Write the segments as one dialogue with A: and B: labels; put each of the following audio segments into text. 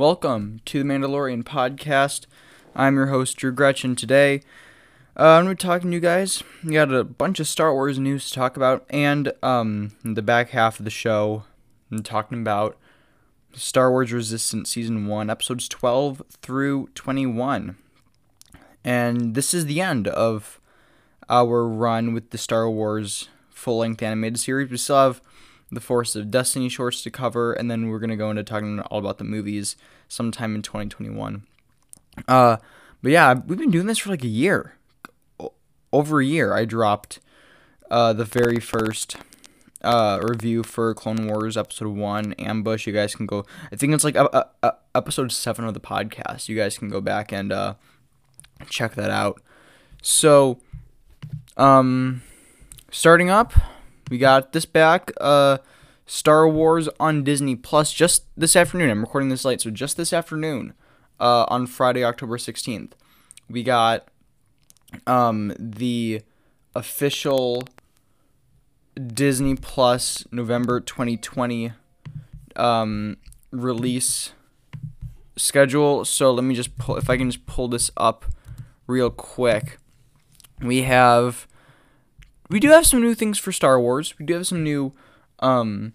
A: Welcome to the Mandalorian podcast. I'm your host, Drew Gretchen. Today, uh, I'm going to be talking to you guys. We got a bunch of Star Wars news to talk about, and um, the back half of the show, I'm talking about Star Wars Resistance Season 1, episodes 12 through 21. And this is the end of our run with the Star Wars full length animated series. We still have the Force of Destiny shorts to cover, and then we're to go into talking all about the movies sometime in 2021. Uh, but yeah, we've been doing this for like a year. Over a year. I dropped uh, the very first uh, review for Clone Wars Episode 1, Ambush. You guys can go, I think it's like uh, uh, episode 7 of the podcast. You guys can go back and uh, check that out. So, um, starting up, we got this back. Uh, Star Wars on Disney Plus just this afternoon. I'm recording this late, so just this afternoon, uh, on Friday, October 16th, we got um the official Disney Plus November 2020 um release schedule. So let me just pull if I can just pull this up real quick. We have we do have some new things for Star Wars. We do have some new um,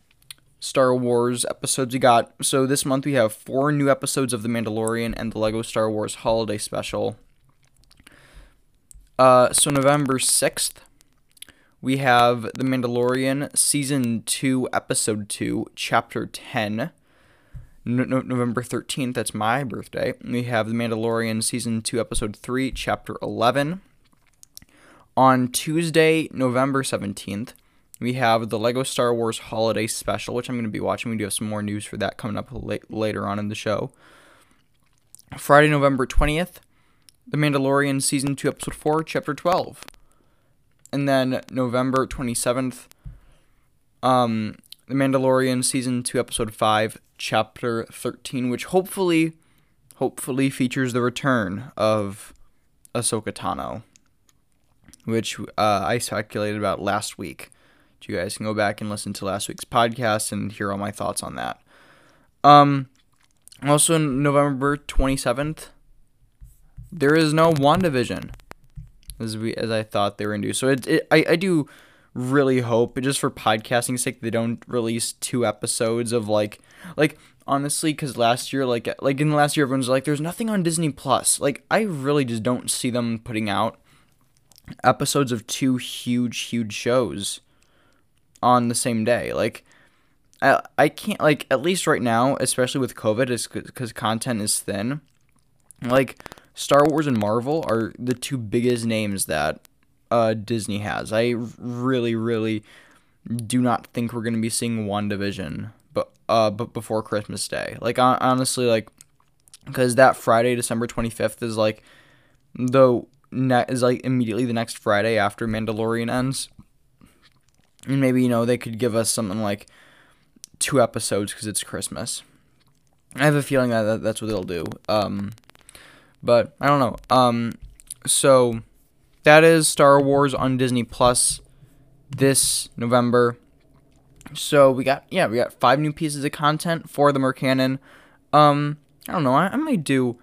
A: Star Wars episodes we got. So this month we have four new episodes of The Mandalorian and the Lego Star Wars Holiday Special. Uh, so November 6th, we have The Mandalorian Season 2, Episode 2, Chapter 10. No- no- November 13th, that's my birthday. We have The Mandalorian Season 2, Episode 3, Chapter 11. On Tuesday, November 17th, we have the Lego Star Wars Holiday Special, which I'm going to be watching. We do have some more news for that coming up later on in the show. Friday, November 20th, The Mandalorian Season 2, Episode 4, Chapter 12. And then November 27th, um, The Mandalorian Season 2, Episode 5, Chapter 13, which hopefully, hopefully features the return of Ahsoka Tano which uh, I speculated about last week. You guys can go back and listen to last week's podcast and hear all my thoughts on that. Um, also, November 27th, there is no WandaVision, as we as I thought they were going to do. So it, it I, I do really hope, just for podcasting sake, they don't release two episodes of like like honestly because last year like like in the last year everyone's like there's nothing on disney plus like i really just don't see them putting out episodes of two huge, huge shows on the same day. Like, I, I can't, like, at least right now, especially with COVID, is because content is thin. Like, Star Wars and Marvel are the two biggest names that uh, Disney has. I really, really do not think we're going to be seeing WandaVision but uh but before Christmas Day. Like honestly like cuz that Friday December 25th is like the ne- is like immediately the next Friday after Mandalorian ends. And maybe, you know, they could give us something like two episodes because it's Christmas. I have a feeling that that's what they'll do. Um, but I don't know. Um, so that is Star Wars on Disney Plus this November. So we got yeah we got five new pieces of content. Four of them are canon. Um, I don't know. I, I might do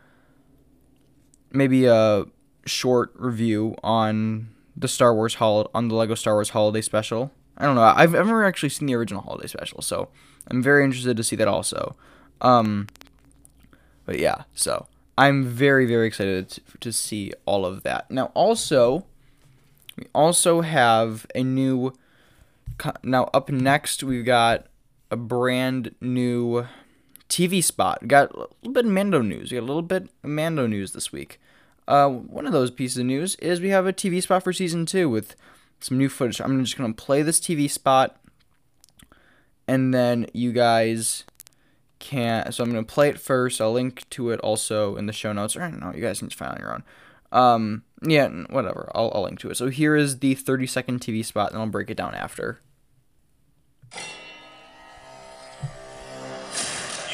A: maybe a short review on the Star Wars hol- on the Lego Star Wars Holiday Special. I don't know. I've, never actually seen the original Holiday Special, so I'm very interested to see that also. Um, but yeah, so I'm very very excited to, to see all of that. Now also, we also have a new. Now up next we've got a brand new TV spot. We got a little bit of Mando news. We got a little bit of Mando news this week. Uh, one of those pieces of news is we have a TV spot for season two with some new footage. I'm just gonna play this TV spot, and then you guys can. So I'm gonna play it first. I'll link to it also in the show notes. Or no, you guys can just find it on your own. Um, yeah, whatever. I'll, I'll link to it. So here is the 30 second TV spot, and I'll break it down after.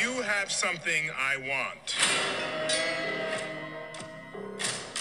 B: You have something I want.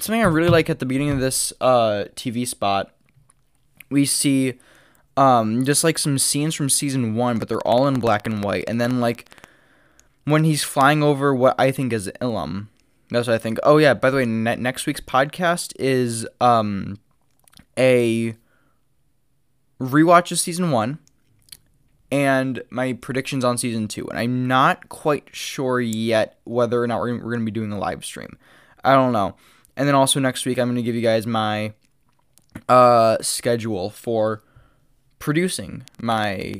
A: Something I really like at the beginning of this uh TV spot, we see um just like some scenes from season one, but they're all in black and white, and then like when he's flying over what I think is Ilum. That's what I think. Oh yeah, by the way, ne- next week's podcast is um a rewatch of season one and my predictions on season two. And I'm not quite sure yet whether or not we're, we're going to be doing a live stream. I don't know. And then also next week, I'm going to give you guys my uh, schedule for producing my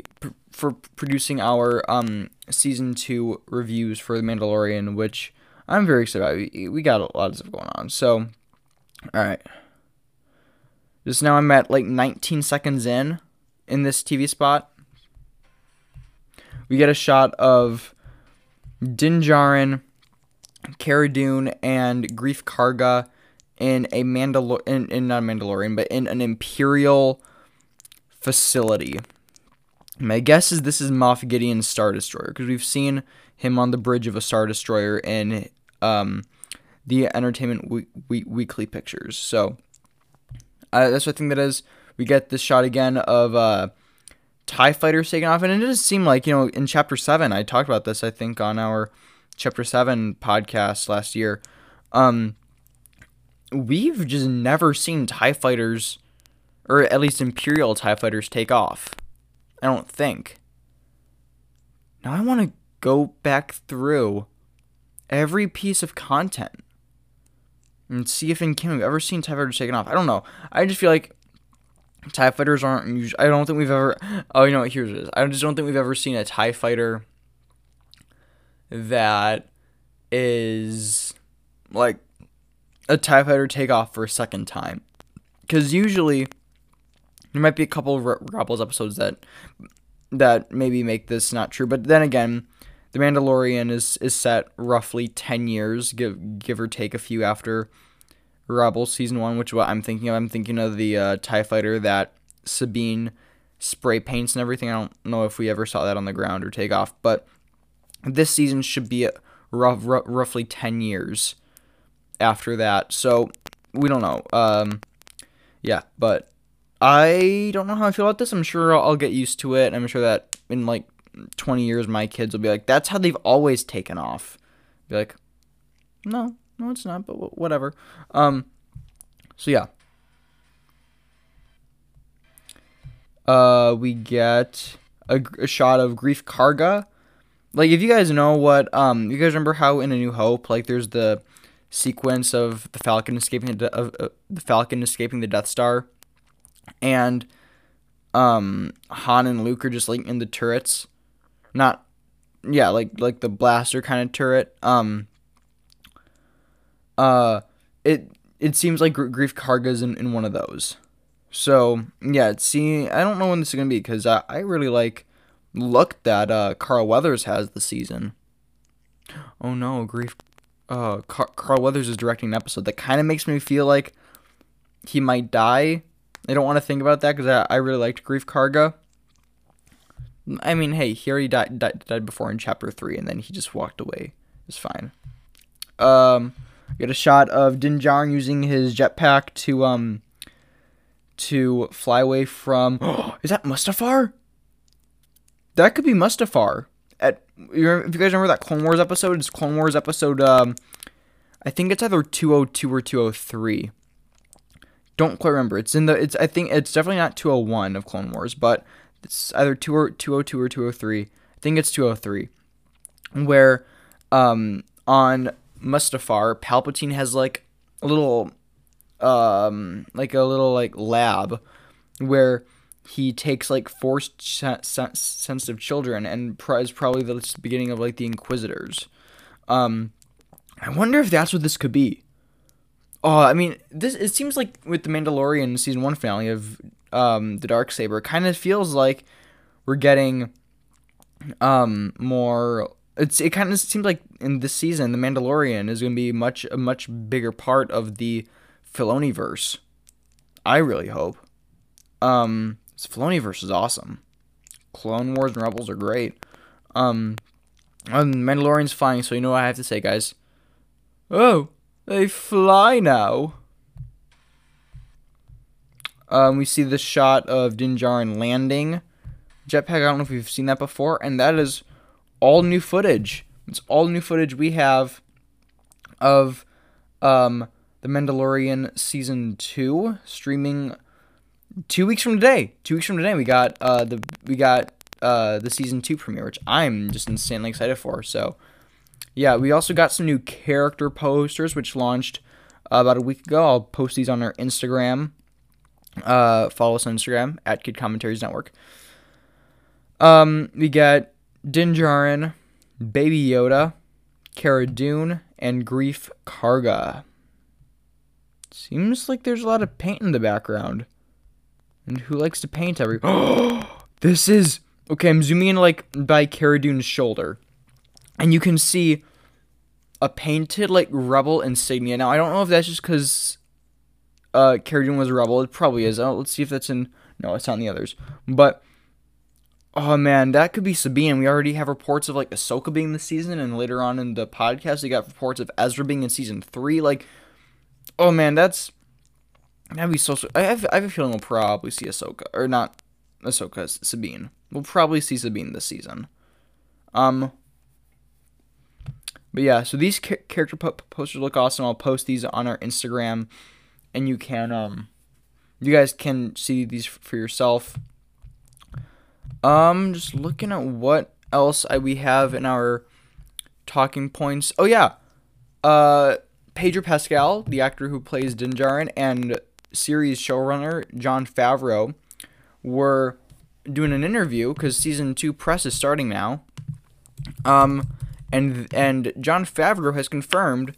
A: for producing our um season two reviews for the Mandalorian, which I'm very excited about. We, got a lot of stuff going on. So, all right. Just now, I'm at like 19 seconds in in this TV spot. We get a shot of Din Djarin, Cara Dune, and Greef Karga in a Mandalor in, in not a Mandalorian, but in an Imperial facility. My guess is this is Moff Gideon's Star Destroyer because we've seen him on the bridge of a Star Destroyer in um, the Entertainment we- we- Weekly pictures. So uh, that's what I think that is. We get this shot again of uh, TIE fighters taking off, and it does seem like, you know, in Chapter 7, I talked about this, I think, on our Chapter 7 podcast last year. Um, we've just never seen TIE fighters, or at least Imperial TIE fighters, take off. I don't think. Now I want to go back through every piece of content and see if in Kim we've ever seen TIE fighters taken off. I don't know. I just feel like TIE fighters aren't usually. I don't think we've ever. Oh, you know what? Here's it is. I just don't think we've ever seen a TIE fighter that is like a TIE fighter takeoff for a second time. Because usually there might be a couple of Rebels episodes that that maybe make this not true. But then again, The Mandalorian is is set roughly ten years, give give or take a few after Rebels season one, which is what I'm thinking of. I'm thinking of the uh, Tie Fighter that Sabine spray paints and everything. I don't know if we ever saw that on the ground or take off, but this season should be rough, rough, roughly ten years after that. So we don't know. Um, yeah, but I don't know how I feel about this. I'm sure I'll, I'll get used to it. I'm sure that in like 20 years, my kids will be like, that's how they've always taken off. Be like, no, no, it's not, but whatever. Um, so yeah. Uh, we get a, a shot of Greef Karga. Like, if you guys know what, um, you guys remember how in A New Hope, like, there's the sequence of the Falcon escaping the, of, uh, the Falcon escaping the Death Star, and um, Han and Luke are just like in the turrets, not, yeah, like like the blaster kind of turret. Um, uh, it it seems like Greef Karga's in, in one of those. So yeah, see, I don't know when this is gonna be because I, I really like look that uh Carl Weathers has the season. Oh no, Greef. Uh, Car- Carl Weathers is directing an episode that kind of makes me feel like he might die. I don't want to think about that because I, I really liked Greef Karga. I mean, hey, here he died, died, died before in chapter three, and then he just walked away. It's fine. Um, get a shot of Din Djarin using his jetpack to um to fly away from. is that Mustafar? That could be Mustafar. At if you guys remember that Clone Wars episode, it's Clone Wars episode. Um, I think it's either two hundred two or two hundred three. Don't quite remember. It's in the. It's I think it's definitely not two hundred one of Clone Wars, but it's either two or two hundred two or two hundred three. I think it's two hundred three, where um on Mustafar, Palpatine has like a little um like a little like lab where he takes like force sensitive children and is probably the beginning of like the inquisitors um i wonder if that's what this could be oh i mean this it seems like with the mandalorian season one finale of um the dark saber kind of feels like we're getting um more it's it kind of seems like in this season the mandalorian is going to be much a much bigger part of the Filoniverse. I really hope. Um, Filoniverse is awesome. Clone Wars and Rebels are great. Um, um Mandalorian's flying, so you know what I have to say, guys. Oh, they fly now. Um, we see the shot of Din Djarin landing jetpack. I don't know if we've seen that before, and that is all new footage. It's all new footage we have of um, the Mandalorian season two streaming two weeks from today. Two weeks from today, we got uh, the we got uh, the season two premiere, which I'm just insanely excited for. So, yeah, we also got some new character posters, which launched uh, about a week ago. I'll post these on our Instagram. Uh, follow us on Instagram at Kid Commentaries Network. Um, we got Din Djarin, Baby Yoda, Cara Dune, and Greef Karga. Seems like there's a lot of paint in the background. And who likes to paint every? this is okay. I'm zooming in like by Cara Dune's shoulder, and you can see a painted like rebel insignia. Now I don't know if that's just because uh Cara Dune was a rebel. It probably is. Oh, let's see if that's in. No, it's not in the others. But oh man, that could be Sabine. We already have reports of like Ahsoka being this season, and later on in the podcast, we got reports of Ezra being in season three. Like, oh man, that's that'd be so. I have I have a feeling we'll probably see Ahsoka or not Ahsoka Sabine. We'll probably see Sabine this season. Um. But yeah, so these ca- character po- posters look awesome. I'll post these on our Instagram, and you can um, you guys can see these for yourself. Um, just looking at what else I, we have in our talking points. Oh yeah, uh, Pedro Pascal, the actor who plays Din Djarin, and series showrunner Jon Favreau were doing an interview because season two press is starting now. Um, and and Jon Favreau has confirmed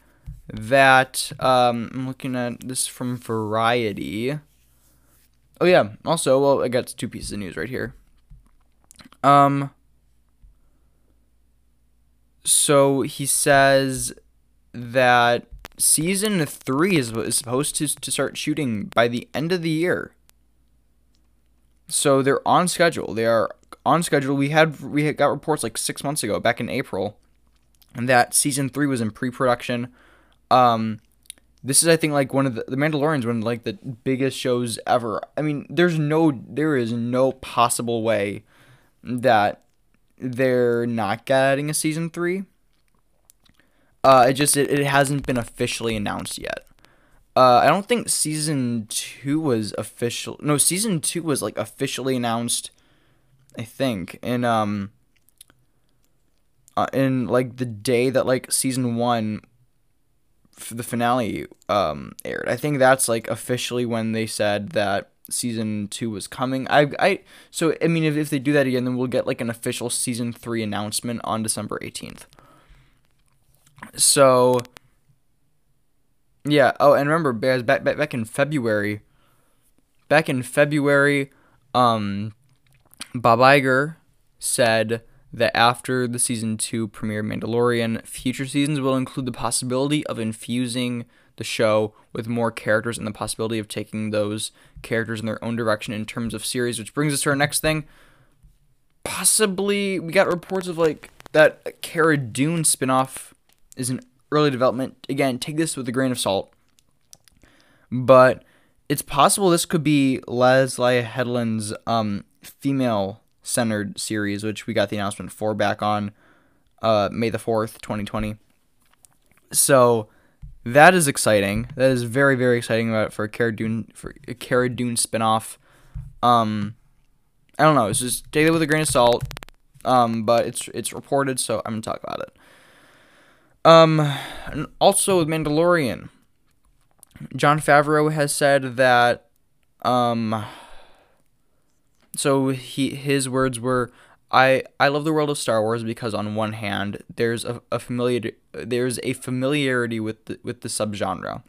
A: that um, I'm looking at this from Variety. Oh yeah. Also, well, I got two pieces of news right here. Um. So he says that season three is, is supposed to, to start shooting by the end of the year. So they're on schedule. They are on schedule. We had we had got reports like six months ago, back in April, that season three was in pre-production. Um, this is I think like one of the the Mandalorian's one of like the biggest shows ever. I mean, there's no there is no possible way that they're not getting a season three. Uh, it just it, it hasn't been officially announced yet. Uh, I don't think season two was official. No, season two was like officially announced. I think in um. Uh, in like the day that like season one, f- the finale um aired. I think that's like officially when they said that season two was coming. I I so I mean if, if they do that again, then we'll get like an official season three announcement on December eighteenth. So yeah. Oh, and remember, back back back in February. Back in February, um, Bob Iger said that after the season two premiere Mandalorian, future seasons will include the possibility of infusing the show with more characters and the possibility of taking those characters in their own direction in terms of series, which brings us to our next thing. Possibly, we got reports of like that Cara Dune spinoff is in early development. Again, take this with a grain of salt. But it's possible this could be Leslie Headland's um, female centered series, which we got the announcement for back on uh, May the 4th, 2020. So that is exciting. That is very, very exciting about for a Cara Dune for a Cara Dune spinoff. Um I don't know, it's just take it with a grain of salt. Um, but it's it's reported, so I'm gonna talk about it. Um, and also with Mandalorian, Jon Favreau has said that, um, so he his words were, I I love the world of Star Wars because on one hand there's a, a familiar there's a familiarity with the, with the subgenre,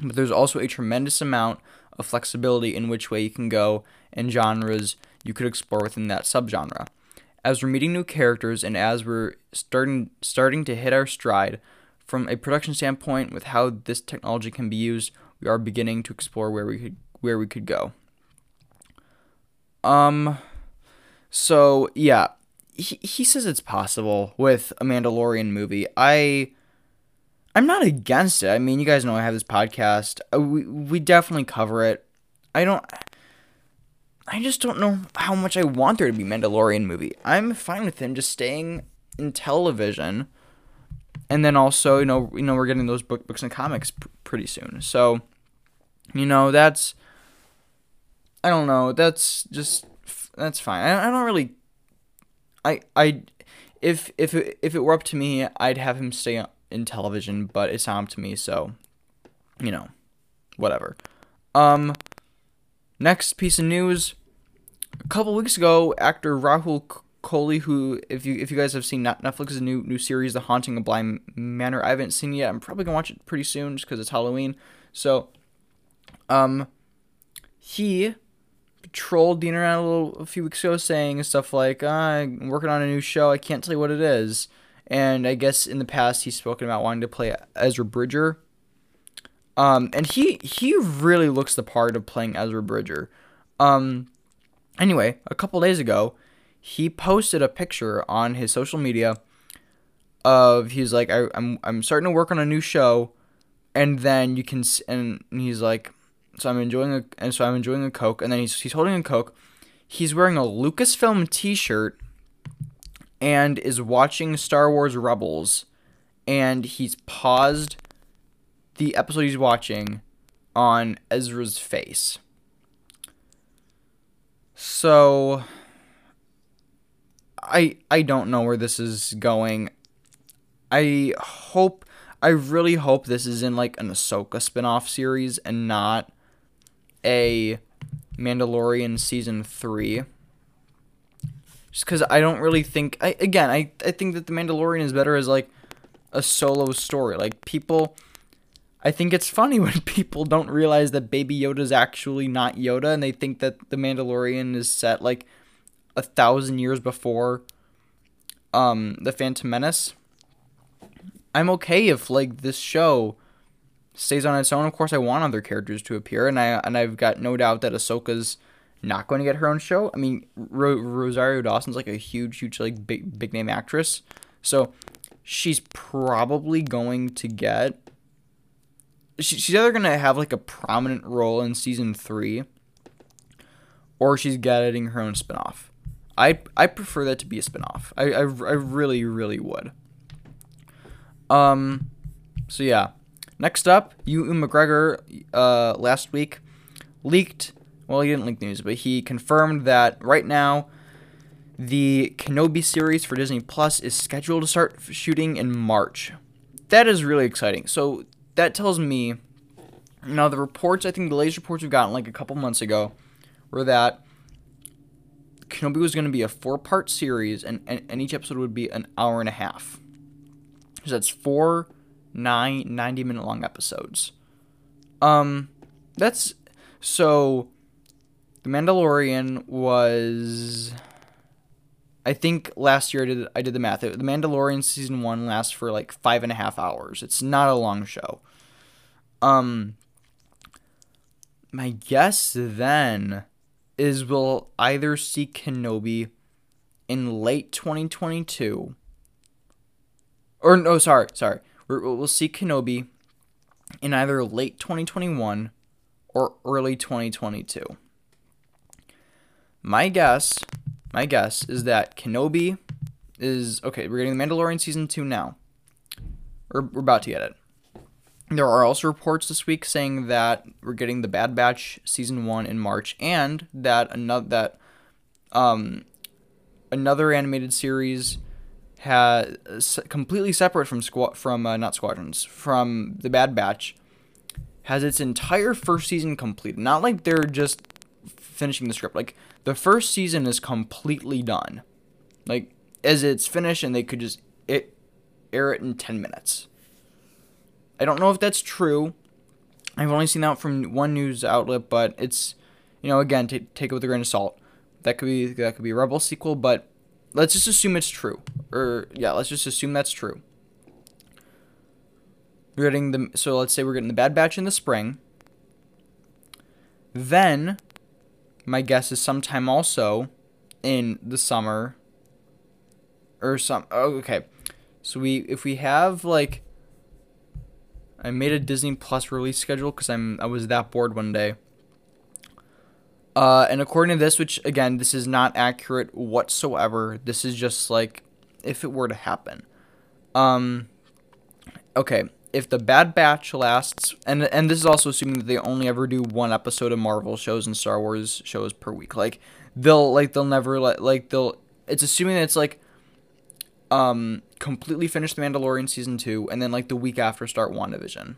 A: but there's also a tremendous amount of flexibility in which way you can go and genres you could explore within that subgenre as we're meeting new characters and as we're starting starting to hit our stride from a production standpoint with how this technology can be used, we are beginning to explore where we could where we could go. Um, so yeah, he he says it's possible with a Mandalorian movie. I. I'm not against it. I mean, you guys know I have this podcast. Uh, we we definitely cover it. I don't. I just don't know how much I want there to be Mandalorian movie. I'm fine with him just staying in television, and then also you know you know we're getting those book books and comics pr- pretty soon. So, you know that's. I don't know. That's just that's fine. I, I don't really. I I, if if it, if it were up to me, I'd have him stay in television, but it's not up to me, so, you know, whatever. Um, next piece of news. A couple weeks ago, actor Rahul Kohli, who, if you if you guys have seen Netflix's new new series, The Haunting of Bly Manor, I haven't seen yet. I'm probably gonna watch it pretty soon just because it's Halloween. So, um, he trolled the internet a little a few weeks ago, saying stuff like, uh, "I'm working on a new show. I can't tell you what it is." And I guess in the past he's spoken about wanting to play Ezra Bridger. Um, and he he really looks the part of playing Ezra Bridger. Um, anyway, a couple days ago, he posted a picture on his social media of he's like I, I'm I'm starting to work on a new show, and then you can and he's like, so I'm enjoying a and so I'm enjoying a coke, and then he's he's holding a coke. He's wearing a Lucasfilm T-shirt and is watching Star Wars Rebels, and he's paused the episode he's watching on Ezra's face. So I I don't know where this is going. I hope I really hope this is in like an Ahsoka spin-off series and not a Mandalorian season 3 just because I don't really think. I again, I I think that the Mandalorian is better as like a solo story. Like people, I think it's funny when people don't realize that Baby Yoda is actually not Yoda, and they think that the Mandalorian is set like a thousand years before um the Phantom Menace. I'm okay if like this show stays on its own. Of course, I want other characters to appear, and I and I've got no doubt that Ahsoka's not going to get her own show. I mean, Ro- Rosario Dawson's like a huge, huge, like big, big name actress, so she's probably going to get. She, she's either gonna have like a prominent role in season three, or she's getting her own spinoff. I I prefer that to be a spinoff. I I, I really really would. Um, so yeah. Next up, Ewan McGregor uh, last week leaked well, he didn't leak news, but he confirmed that right now the Kenobi series for Disney Plus is scheduled to start shooting in March. That is really exciting. So that tells me now the reports, I think the latest reports we've gotten like a couple months ago were that Kenobi was going to be a four-part series and, and, and each episode would be an hour and a half. So that's four, nine, 90 minute long episodes. Um, that's so the Mandalorian was I think last year I did I did the math. The Mandalorian season one lasts for like five and a half hours. It's not a long show. Um my guess then is we'll either see Kenobi in late 2022 or no sorry sorry we will see Kenobi in either late 2021 or early 2022. My guess, my guess is that Kenobi is okay. We're getting the Mandalorian season two now. We're, we're about to get it. There are also reports this week saying that we're getting the Bad Batch season one in March, and that another that um another animated series has completely separate from squad from uh, not squadrons from the Bad Batch has its entire first season complete. Not like they're just finishing the script. Like the first season is completely done. Like as it's finished and they could just it air it in 10 minutes. I don't know if that's true. I've only seen that from one news outlet, but it's you know again t- take it with a grain of salt. That could be that could be a Rebel sequel, but let's just assume it's true. Or yeah, let's just assume that's true. We're getting the so let's say we're getting the Bad Batch in the spring. Then my guess is sometime also in the summer or some oh, okay. So we if we have like I made a Disney Plus release schedule cuz I'm I was that bored one day. Uh, and according to this, which again, this is not accurate whatsoever. This is just like if it were to happen. Um, okay, if the Bad Batch lasts, and and this is also assuming that they only ever do one episode of Marvel shows and Star Wars shows per week. Like they'll like they'll never let like they'll. It's assuming that it's like um completely finish the Mandalorian season two, and then like the week after start WandaVision.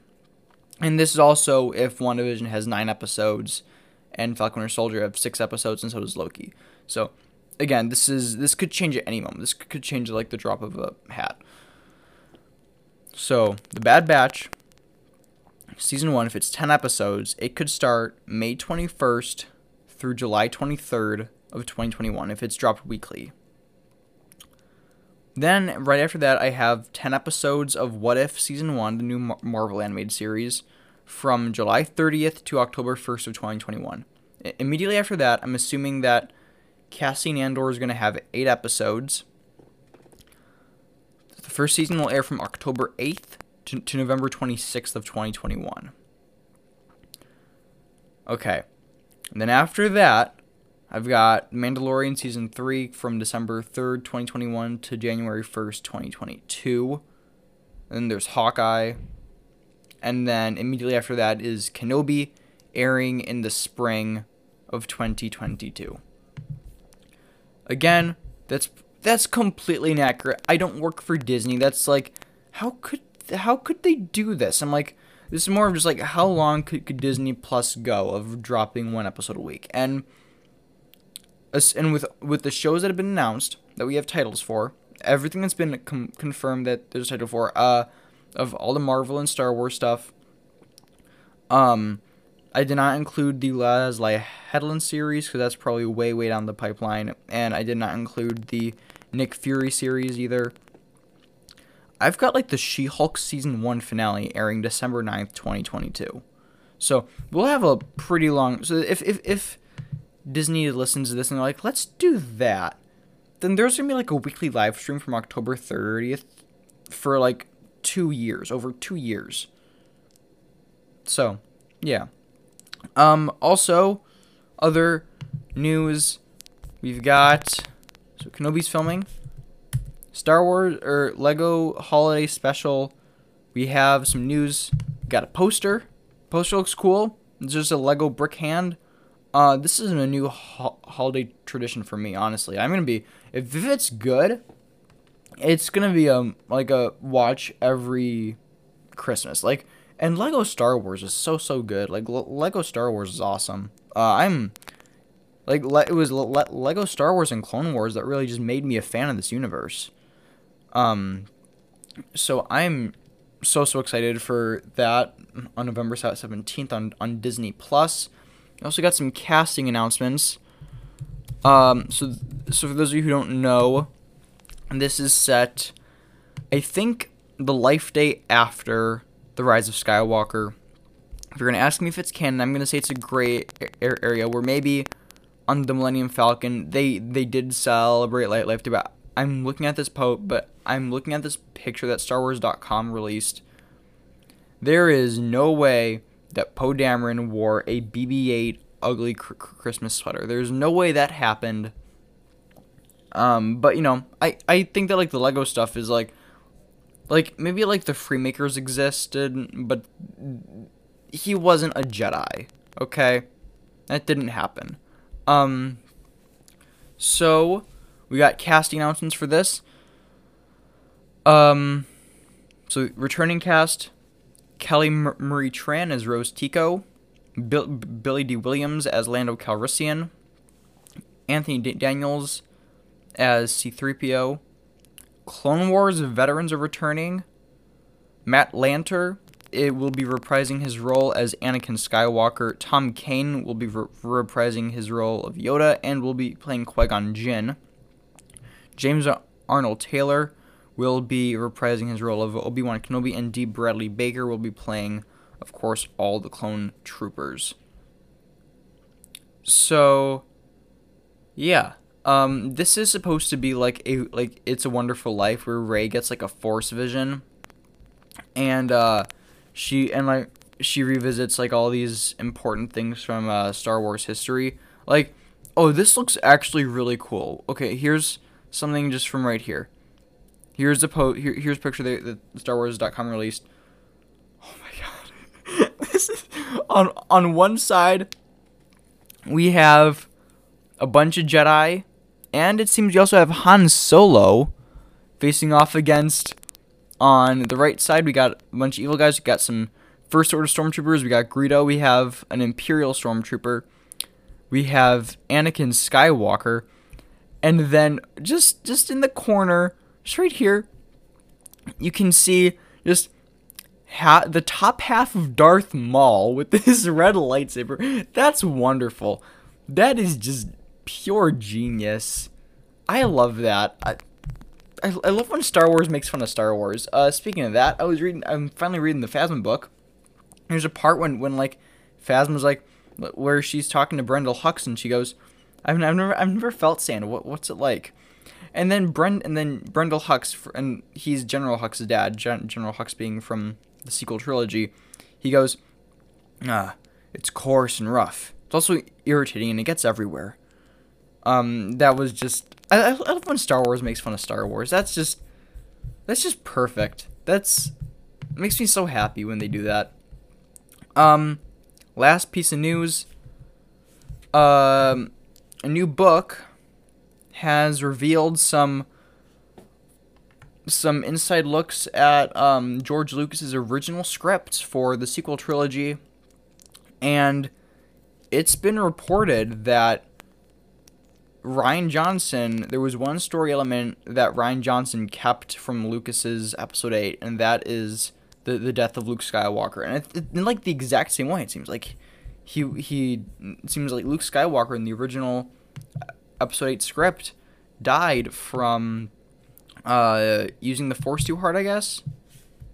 A: And this is also if WandaVision has nine episodes, and Falcon Soldier have six episodes, and so does Loki. So again, this is this could change at any moment. This could change like the drop of a hat. So, The Bad Batch, season one, if it's 10 episodes, it could start May 21st through July 23rd of 2021 if it's dropped weekly. Then, right after that, I have 10 episodes of What If Season 1, the new Mar- Marvel animated series, from July 30th to October 1st of 2021. I- immediately after that, I'm assuming that Cassian Andor is going to have 8 episodes the first season will air from October 8th to, to November 26th of 2021. Okay. And then after that, I've got Mandalorian season 3 from December 3rd, 2021 to January 1st, 2022. And then there's Hawkeye. And then immediately after that is Kenobi airing in the spring of 2022. Again, that's that's completely inaccurate. I don't work for Disney. That's like, how could how could they do this? I'm like, this is more of just like, how long could, could Disney Plus go of dropping one episode a week? And and with with the shows that have been announced that we have titles for, everything that's been com- confirmed that there's a title for, uh, of all the Marvel and Star Wars stuff. Um, I did not include the Leslie Headland series because that's probably way way down the pipeline, and I did not include the Nick Fury series either. I've got like the She-Hulk season 1 finale airing December 9th, 2022. So, we'll have a pretty long so if if if Disney listens to this and they're like, "Let's do that." Then there's to be like a weekly live stream from October 30th for like 2 years, over 2 years. So, yeah. Um also other news we've got so Kenobi's filming. Star Wars or Lego Holiday Special. We have some news. We got a poster. Poster looks cool. It's just a Lego brick hand. Uh, this isn't a new ho- holiday tradition for me, honestly. I'm gonna be if, if it's good, it's gonna be um like a watch every Christmas. Like and Lego Star Wars is so so good. Like L- Lego Star Wars is awesome. Uh, I'm like le- it was Le- Lego Star Wars and Clone Wars that really just made me a fan of this universe. Um, so I'm so so excited for that on November seventeenth on on Disney Plus. I also got some casting announcements. Um, so so for those of you who don't know, this is set. I think the life day after the Rise of Skywalker. If you're gonna ask me if it's canon, I'm gonna say it's a gray area where maybe on the Millennium Falcon, they they did celebrate Light Life Day, but I'm looking at this po but I'm looking at this picture that StarWars.com released. There is no way that Poe Dameron wore a BB-8 ugly cr- Christmas sweater. There's no way that happened. Um, but you know, I I think that like the Lego stuff is like, like maybe like the Freemakers existed, but he wasn't a Jedi. Okay, that didn't happen. Um, so we got casting announcements for this. Um, so returning cast: Kelly M- Marie Tran as Rose Tico, Bill- Billy Dee Williams as Lando Calrissian, Anthony D- Daniels as C3PO. Clone Wars veterans are returning. Matt Lanter it will be reprising his role as Anakin Skywalker. Tom Kane will be re- reprising his role of Yoda and will be playing Qui Gon Jinn. James Arnold Taylor will be reprising his role of Obi Wan Kenobi, and D. Bradley Baker will be playing, of course, all the clone troopers. So, yeah. Um, this is supposed to be like a like It's a Wonderful Life where Ray gets like a force vision, and uh, she and like she revisits like all these important things from uh, Star Wars history. Like, oh, this looks actually really cool. Okay, here's something just from right here. Here's the po. Here, here's a picture that, that StarWars.com released. Oh my god, this is on on one side. We have a bunch of Jedi, and it seems you also have Han Solo facing off against. On the right side, we got a bunch of evil guys. We got some First Order Stormtroopers. We got Greedo. We have an Imperial Stormtrooper. We have Anakin Skywalker. And then just just in the corner, just right here, you can see just ha- the top half of Darth Maul with this red lightsaber. That's wonderful. That is just pure genius. I love that. I, I, I love when Star Wars makes fun of Star Wars. Uh, speaking of that, I was reading. I'm finally reading the Phasma book. There's a part when when like Phasma's like where she's talking to Brendol Hux and she goes, "I've, I've never I've never felt sand. What what's it like?" And then Brent and then Brendol Hux and he's General Hux's dad. Gen, General Hux being from the sequel trilogy. He goes, "Ah, it's coarse and rough. It's also irritating and it gets everywhere." Um, that was just I, I love when Star Wars makes fun of Star Wars. That's just that's just perfect. That's makes me so happy when they do that. Um, last piece of news. Um, a new book has revealed some some inside looks at um, George Lucas's original script for the sequel trilogy, and it's been reported that Rian Johnson, there was one story element that Rian Johnson kept from Lucas's episode 8, and that is the, the death of Luke Skywalker. And it, it, in like the exact same way, it seems like he he seems like Luke Skywalker in the original episode 8 script died from uh, using the Force too hard, I guess.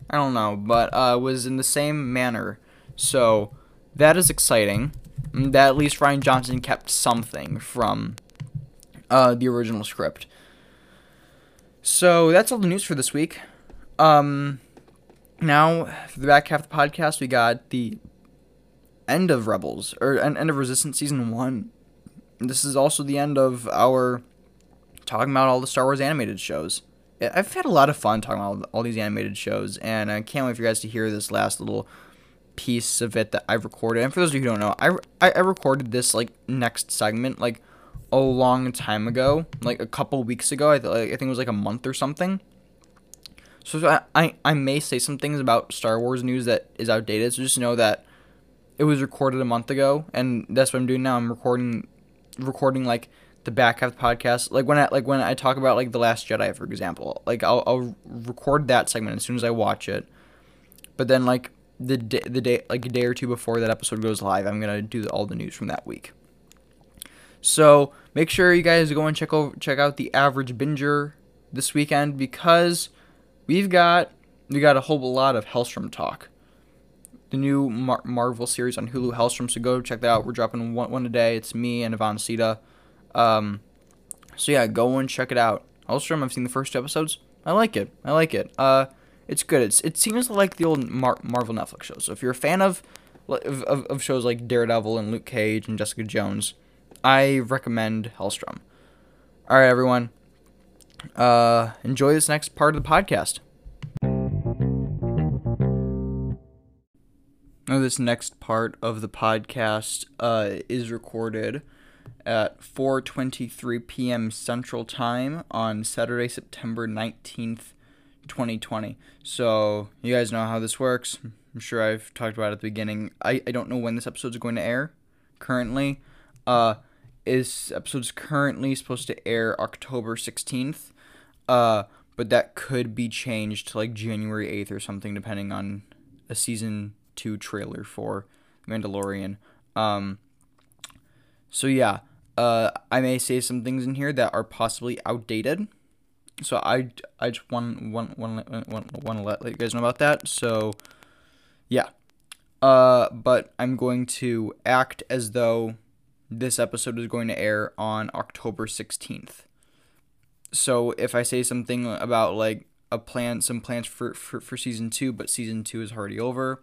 A: I don't know, but uh, was in the same manner. So that is exciting. That at least Rian Johnson kept something from uh, the original script. So that's all the news for this week. Um, now for the back half of the podcast, we got the end of Rebels or end of Resistance season one. This is also the end of our talking about all the Star Wars animated shows. I've had a lot of fun talking about all these animated shows, and I can't wait for you guys to hear this last little piece of it that I've recorded. And for those of you who don't know, I, I, recorded this like next segment like a long time ago, like a couple weeks ago. I, th- I think it was like a month or something. So I, I, I may say some things about Star Wars news that is outdated. So just know that it was recorded a month ago, and that's what I'm doing now. I'm recording, recording like the back half the podcast. Like when I like when I talk about like the Last Jedi, for example. Like I'll I'll record that segment as soon as I watch it. But then like the day, the day like a day or two before that episode goes live, I'm gonna do all the news from that week. So make sure you guys go and check over check out the average binger this weekend because we've got we got a whole lot of Helstrom talk. The new Mar- Marvel series on Hulu, Helstrom. So go check that out. We're dropping one, one a day. It's me and Yvonne Sita. Um, so yeah, go and check it out. Helstrom. I've seen the first two episodes. I like it. I like it. Uh, it's good. It's it seems like the old Mar- Marvel Netflix shows. So if you're a fan of, of of shows like Daredevil and Luke Cage and Jessica Jones, I recommend Helstrom. All right, everyone. Uh, enjoy this next part of the podcast. Now, this next part of the podcast uh, is recorded at 4:23 p.m. Central Time on Saturday, September 19th, 2020. So, you guys know how this works. I'm sure I've talked about it at the beginning. I, I don't know when this episode is going to air currently. Uh, is episode's currently supposed to air October 16th. Uh, but that could be changed to like January 8th or something depending on a season 2 trailer for Mandalorian. Um so yeah, uh I may say some things in here that are possibly outdated. So I I just want want want want, want to let, let you guys know about that. So yeah. Uh but I'm going to act as though this episode is going to air on October 16th. So if I say something about like a plan, some plans for, for, for season two, but season two is already over,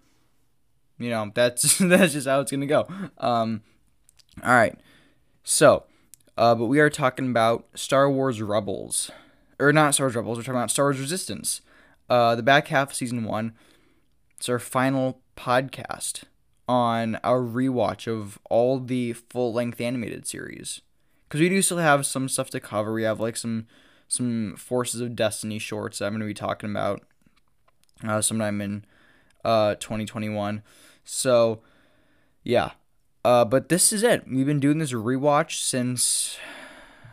A: you know, that's that's just how it's gonna go. Um, all right, so, uh, but we are talking about Star Wars Rebels, or not Star Wars Rebels. We're talking about Star Wars Resistance. Uh, the back half of season one. It's our final podcast on our rewatch of all the full length animated series. Because we do still have some stuff to cover. We have like some some Forces of Destiny shorts that I'm to be talking about uh, sometime in uh, 2021. So, yeah. Uh, but this is it. We've been doing this rewatch since.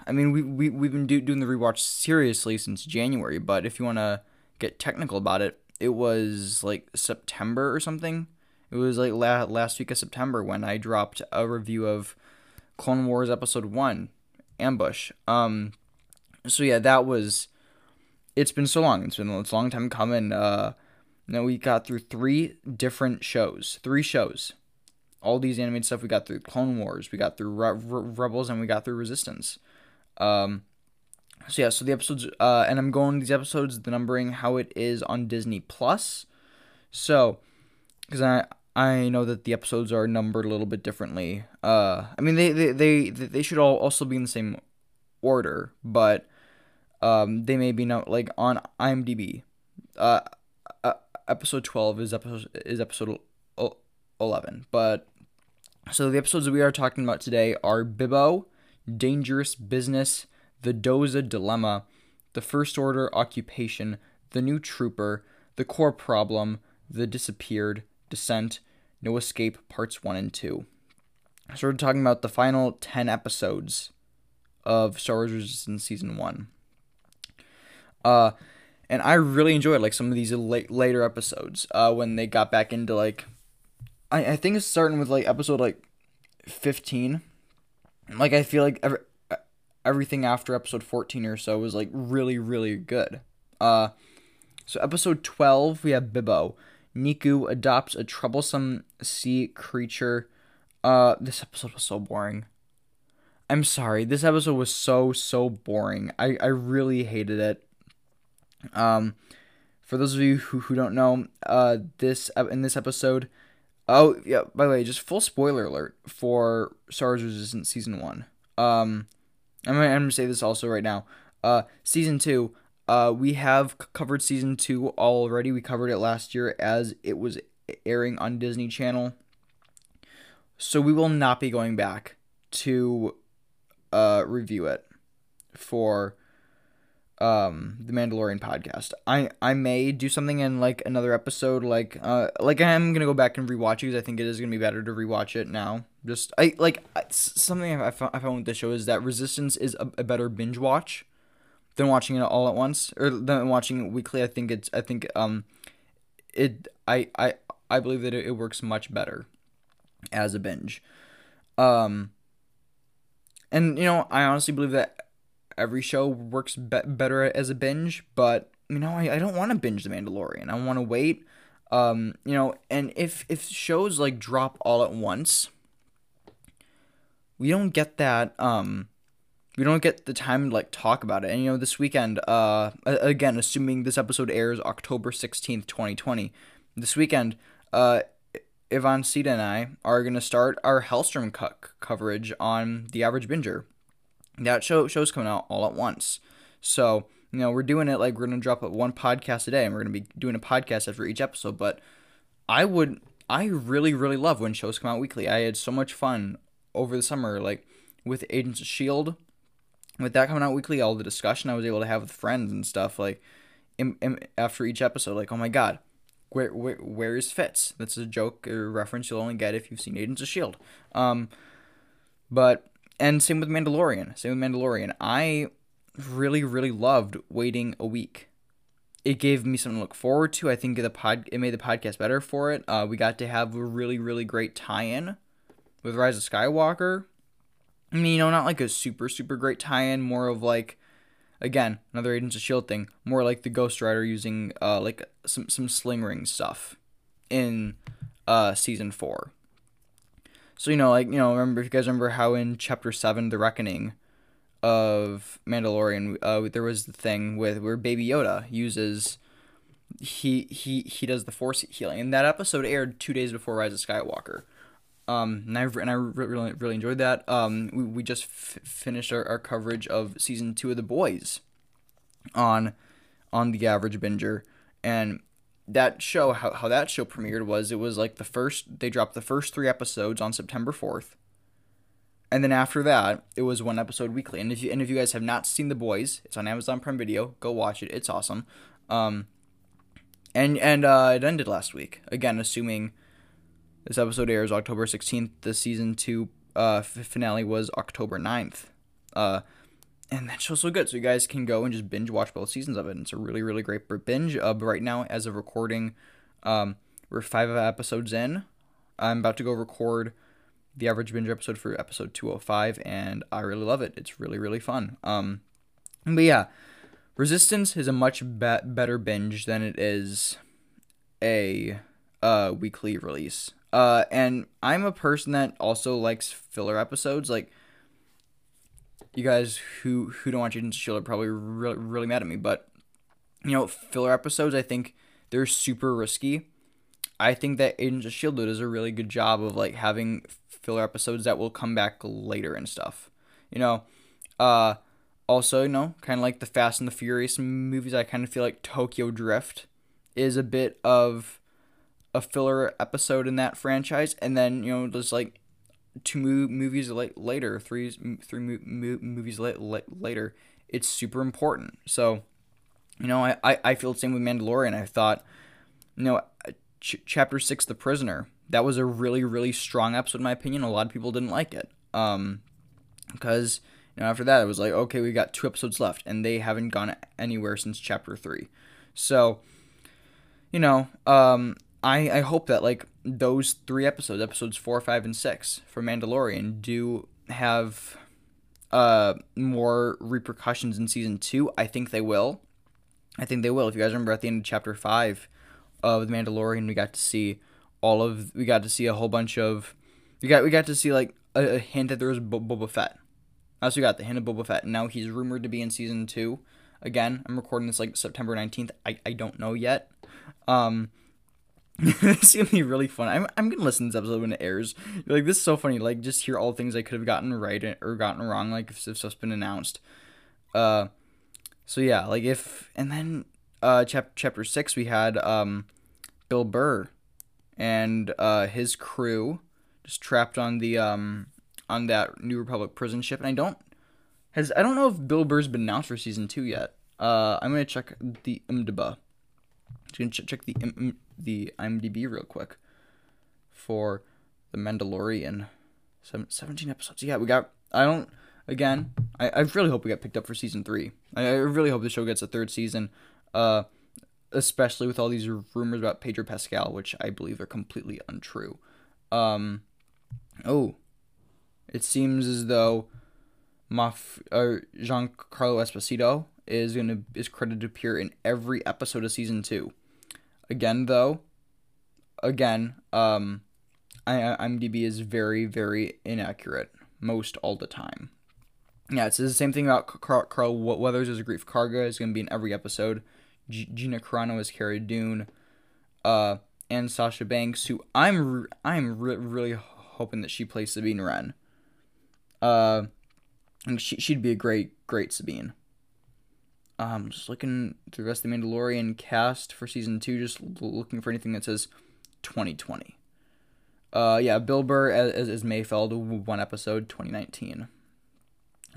A: I mean, we, we, we've been do, doing the rewatch seriously since January, but if you want to get technical about it, it was like September or something. It was like la- last week of September when I dropped a review of Clone Wars Episode 1, Ambush. Um, so yeah, that was. It's been so long. It's been a long time coming. Uh, now we got through three different shows, three shows. All these animated stuff we got through Clone Wars, we got through Re- Re- Rebels, and we got through Resistance. Um, so yeah, so the episodes, uh, and I'm going these episodes, the numbering how it is on Disney Plus. So, because I I know that the episodes are numbered a little bit differently. Uh, I mean they they they they should all also be in the same order, but um, they may be not like on IMDb. Uh, episode twelve is episode is episode eleven, but so the episodes we are talking about today are Bibbo, Dangerous Business, The Doza Dilemma, The First Order Occupation, The New Trooper, The Core Problem, The Disappeared, Descent, No Escape Parts 1 and 2. So we're talking about the final 10 episodes of Star Wars Resistance Season 1. Uh, and I really enjoyed like some of these late, later episodes uh, when they got back into like I, I think it's starting with like episode like 15 like i feel like every, everything after episode 14 or so was like really really good. Uh so episode 12 we have bibbo. Niku adopts a troublesome sea creature. Uh this episode was so boring. I'm sorry this episode was so so boring. I i really hated it um for those of you who, who don't know uh this in this episode Oh yeah. By the way, just full spoiler alert for Star Wars Resistance season one. Um, I'm gonna, I'm gonna say this also right now. Uh, season two. Uh, we have c- covered season two already. We covered it last year as it was airing on Disney Channel. So we will not be going back to uh review it for um the Mandalorian podcast. I I may do something in like another episode like uh like I'm going to go back and rewatch it cuz I think it is going to be better to rewatch it now. Just I like something I found, I found with the show is that Resistance is a, a better binge watch than watching it all at once or than watching it weekly. I think it's I think um it I I I believe that it, it works much better as a binge. Um and you know, I honestly believe that every show works be- better as a binge, but you know, I, I don't want to binge The Mandalorian. I want to wait. Um, you know, and if if shows like drop all at once, we don't get that um we don't get the time to like talk about it. And you know, this weekend, uh again, assuming this episode airs October 16th, 2020, this weekend, uh Ivan Sita and I are going to start our Helstrom co- coverage on The Average Binger that show show's coming out all at once. So, you know, we're doing it like we're gonna drop one podcast a day and we're gonna be doing a podcast after each episode. But I would I really, really love when shows come out weekly. I had so much fun over the summer, like with Agents of Shield. With that coming out weekly, all the discussion I was able to have with friends and stuff, like in, in, after each episode, like, oh my god, where, where where is Fitz? That's a joke or reference you'll only get if you've seen Agents of Shield. Um, but and same with Mandalorian. Same with Mandalorian. I really, really loved waiting a week. It gave me something to look forward to. I think the pod it made the podcast better for it. Uh, we got to have a really, really great tie-in with Rise of Skywalker. I mean, you know, not like a super, super great tie-in. More of like, again, another Agents of Shield thing. More like the Ghost Rider using uh like some some sling ring stuff in uh season four. So you know, like you know, remember if you guys remember how in chapter seven, the reckoning of Mandalorian, uh, there was the thing with where Baby Yoda uses he he he does the Force healing, and that episode aired two days before Rise of Skywalker. Um, and I and I really really enjoyed that. Um, we, we just f- finished our, our coverage of season two of The Boys on on the average binger, and that show how, how that show premiered was it was like the first they dropped the first three episodes on September fourth, and then after that it was one episode weekly. And if you and if you guys have not seen The Boys, it's on Amazon Prime Video. Go watch it. It's awesome. Um, and and uh, it ended last week again, assuming this episode airs October 16th. The season two uh, finale was October 9th. Uh, and that show's so good. So you guys can go and just binge watch both seasons of it. And it's a really, really great binge. Uh, right now, as of recording, um, we're five episodes in. I'm about to go record the average binge episode for episode 205, and I really love it. It's really, really fun. Um, but yeah, Resistance is a much be- better binge than it is a uh, weekly release. Uh, and I'm a person that also likes filler episodes. Like, you guys who who don't watch Agents of Shield are probably really really mad at me, but you know, filler episodes. I think they're super risky. I think that Agents of Shield does a really good job of like having filler episodes that will come back later and stuff. You know, uh, also you know, kind of like the Fast and the Furious movies. I kind of feel like Tokyo Drift is a bit of a filler episode in that franchise, and then you know, just like two mo- movies la- later, three three mo- mo- movies la- la- later, it's super important. So, you know, I, I, I feel the same with Mandalorian. I thought, you know, ch- chapter six, The Prisoner, that was a really really strong episode in my opinion. A lot of people didn't like it, um, because you know after that it was like okay we got two episodes left and they haven't gone anywhere since chapter three, so, you know, um, I I hope that like those three episodes, episodes four, five, and six for Mandalorian, do have uh more repercussions in season two. I think they will. I think they will. If you guys remember at the end of chapter five of the Mandalorian, we got to see all of we got to see a whole bunch of we got we got to see like a, a hint that there was Bo- Boba Fett. Also, we got the hint of Boba Fett, and now he's rumored to be in season two. Again, I'm recording this like September 19th. I, I don't know yet. Um, it's gonna be really fun. I'm, I'm gonna listen to this episode when it airs. Like this is so funny. Like just hear all the things I could have gotten right or gotten wrong. Like if, if stuff's been announced. Uh, so yeah, like if and then uh chapter chapter six we had um Bill Burr and uh his crew just trapped on the um on that New Republic prison ship, and I don't has I don't know if Bill Burr's been announced for season two yet. Uh, I'm gonna check the IMDb. Just gonna ch- check the M- the IMDb real quick for the Mandalorian. Seven, 17 episodes. Yeah, we got. I don't. Again, I, I really hope we get picked up for season three. I, I really hope the show gets a third season. Uh, especially with all these rumors about Pedro Pascal, which I believe are completely untrue. Um, oh, it seems as though Maf- uh, Giancarlo Esposito is gonna is credited to appear in every episode of season two. Again, though, again, um, I, IMDb is very very inaccurate most all the time. Yeah, it says the same thing about Carl, Weathers as a Greef Karga is gonna be in every episode. G- Gina Carano as Cara Dune, uh, and Sasha Banks, who I'm re- I'm re- really hoping that she plays Sabine Wren. Uh, and she she'd be a great great Sabine. Um, just looking through the rest of the Mandalorian cast for season two, just looking for anything that says 2020. Uh, yeah, Bill Burr as as Mayfeld, one episode, 2019.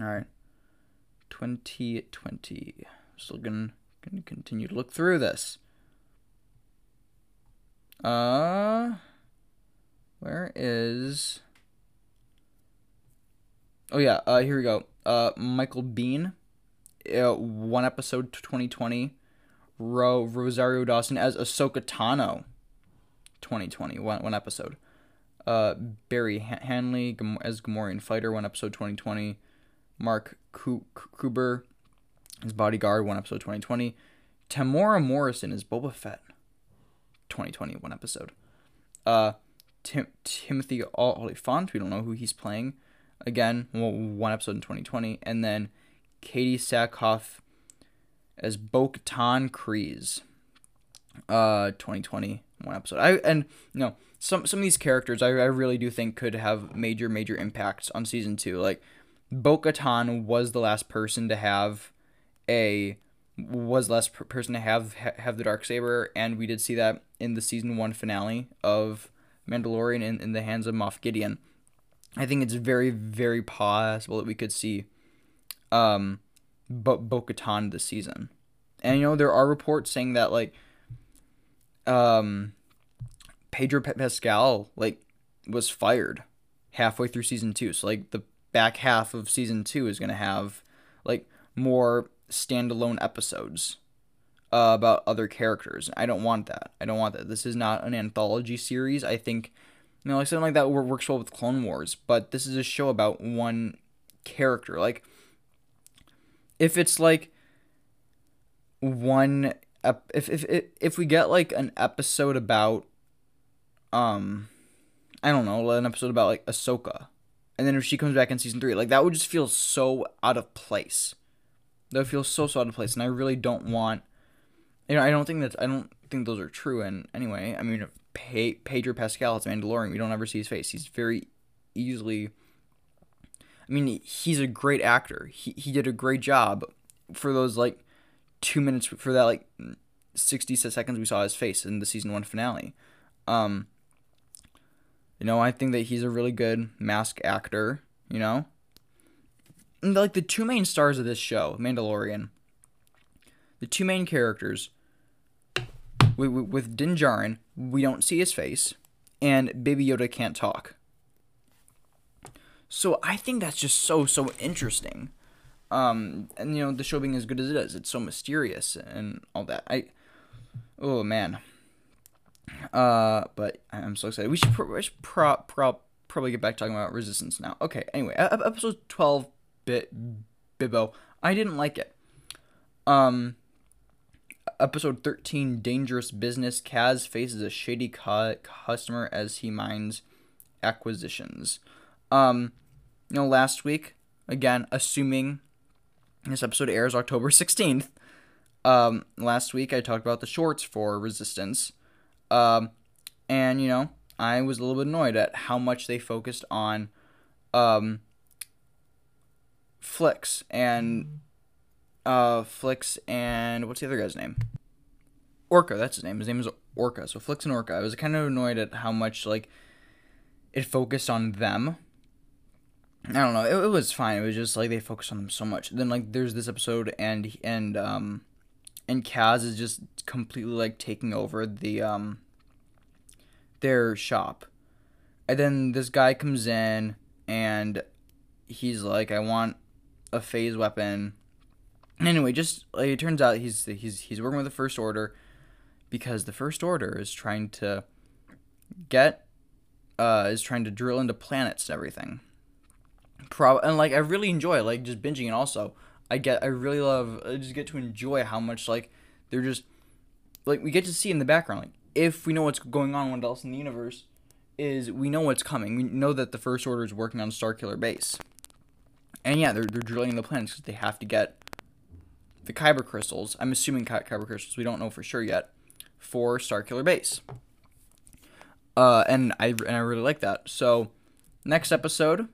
A: All right, 2020. Still gonna gonna continue to look through this. Uh, where is? Oh yeah, uh, here we go. Uh, Michael Biehn, uh, one episode, 2020. Ro Rosario Dawson as Ahsoka Tano, 2020, one, one episode. Uh, Barry Han- Hanley as Gamorrean Fighter, one episode, 2020. Mark Ku- Kuber as Bodyguard, one episode, 2020. Temuera Morrison as Boba Fett, 2020, one episode. Uh, Tim- Timothy Olyphant. We don't know who he's playing. Again, one episode in 2020, and then Katee Sackhoff as Bo-Katan Kryze. Uh, 2020 one episode. I and you know some some of these characters I, I really do think could have major major impacts on season two. Like Bo-Katan was the last person to have a was last per- person to have ha- have the dark saber, and we did see that in the season one finale of Mandalorian in, in the hands of Moff Gideon. I think it's very very possible that we could see um Bo- Bo-Katan this season, and you know there are reports saying that like um Pedro Pascal like was fired halfway through season two, so like the back half of season two is gonna have like more standalone episodes uh, about other characters. I don't want that. I don't want that. This is not an anthology series. I think, you know, like something like that works well with Clone Wars, but this is a show about one character. Like, if it's like one, ep- if if if, we get like an episode about, um, I don't know, an episode about like Ahsoka, and then if she comes back in season three, like that would just feel so out of place that feels so so out of place, and I really don't want. You know, I don't think that I don't think those are true. And anyway, I mean, Pe- Pedro Pascal is Mandalorian. We don't ever see his face. He's very easily. I mean, he's a great actor. He he did a great job for those like two minutes for that like sixty seconds we saw his face in the season one finale. Um. You know, I think that he's a really good mask actor. You know, like the two main stars of this show, Mandalorian, the two main characters, with, with Din Djarin, we don't see his face, and Baby Yoda can't talk. So I think that's just so so interesting. Um, and you know the show being as good as it is, it's so mysterious and all that. I, oh man. Uh, but I'm so excited. We should, pro- we should pro- pro- probably get back talking about Resistance now. Okay. Anyway, episode twelve bit Bibbo. I didn't like it. Um episode 13 dangerous business Kaz faces a shady cu- customer as he mines acquisitions. Um you know last week again assuming this episode airs October 16th. Um last week I talked about the shorts for Resistance. Um and you know I was a little bit annoyed at how much they focused on um Flix and uh Flix and what's the other guy's name? Orka, that's his name. His name is Orka. So Flix and Orka. I was kind of annoyed at how much like it focused on them. I don't know. It, it was fine. It was just like they focused on them so much. Then like there's this episode and and um and Kaz is just completely like taking over the um their shop. And then this guy comes in and he's like, I want a phase weapon. Anyway, just like it turns out he's he's he's working with the First Order because the First Order is trying to get uh is trying to drill into planets and everything. Pro and like I really enjoy like just binging and also I get I really love I just get to enjoy how much like they're just like we get to see in the background like if we know what's going on what else in the universe is we know what's coming. We know that the First Order is working on Starkiller Base. And yeah, they're, they're drilling the planets because they have to get the Kyber crystals. I'm assuming Ky- Kyber crystals. We don't know for sure yet for Starkiller Base. Uh, and I and I really like that. So next episode.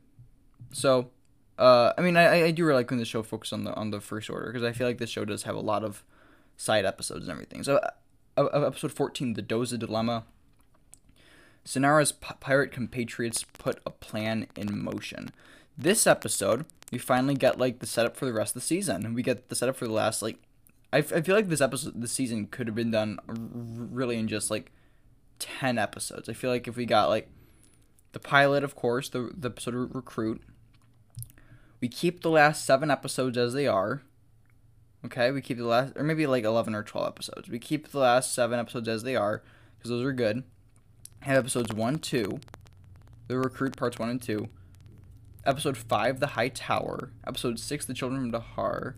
A: So, uh, I mean, I, I do really like when the show focuses on the on the First Order because I feel like this show does have a lot of side episodes and everything. So, uh, episode 14, the Doza Dilemma. Synara's p- pirate compatriots put a plan in motion. This episode, we finally get like the setup for the rest of the season. We get the setup for the last like, I, f- I feel like this episode, this season could have been done r- really in just like ten episodes. I feel like if we got like the pilot, of course, the the episode of recruit. We keep the last seven episodes as they are. Okay, we keep the last, or maybe like eleven or twelve episodes. We keep the last seven episodes as they are because those are good. Have episodes one, two, the recruit parts one and two. Episode five, the High Tower. Episode six, the Children from Tehar.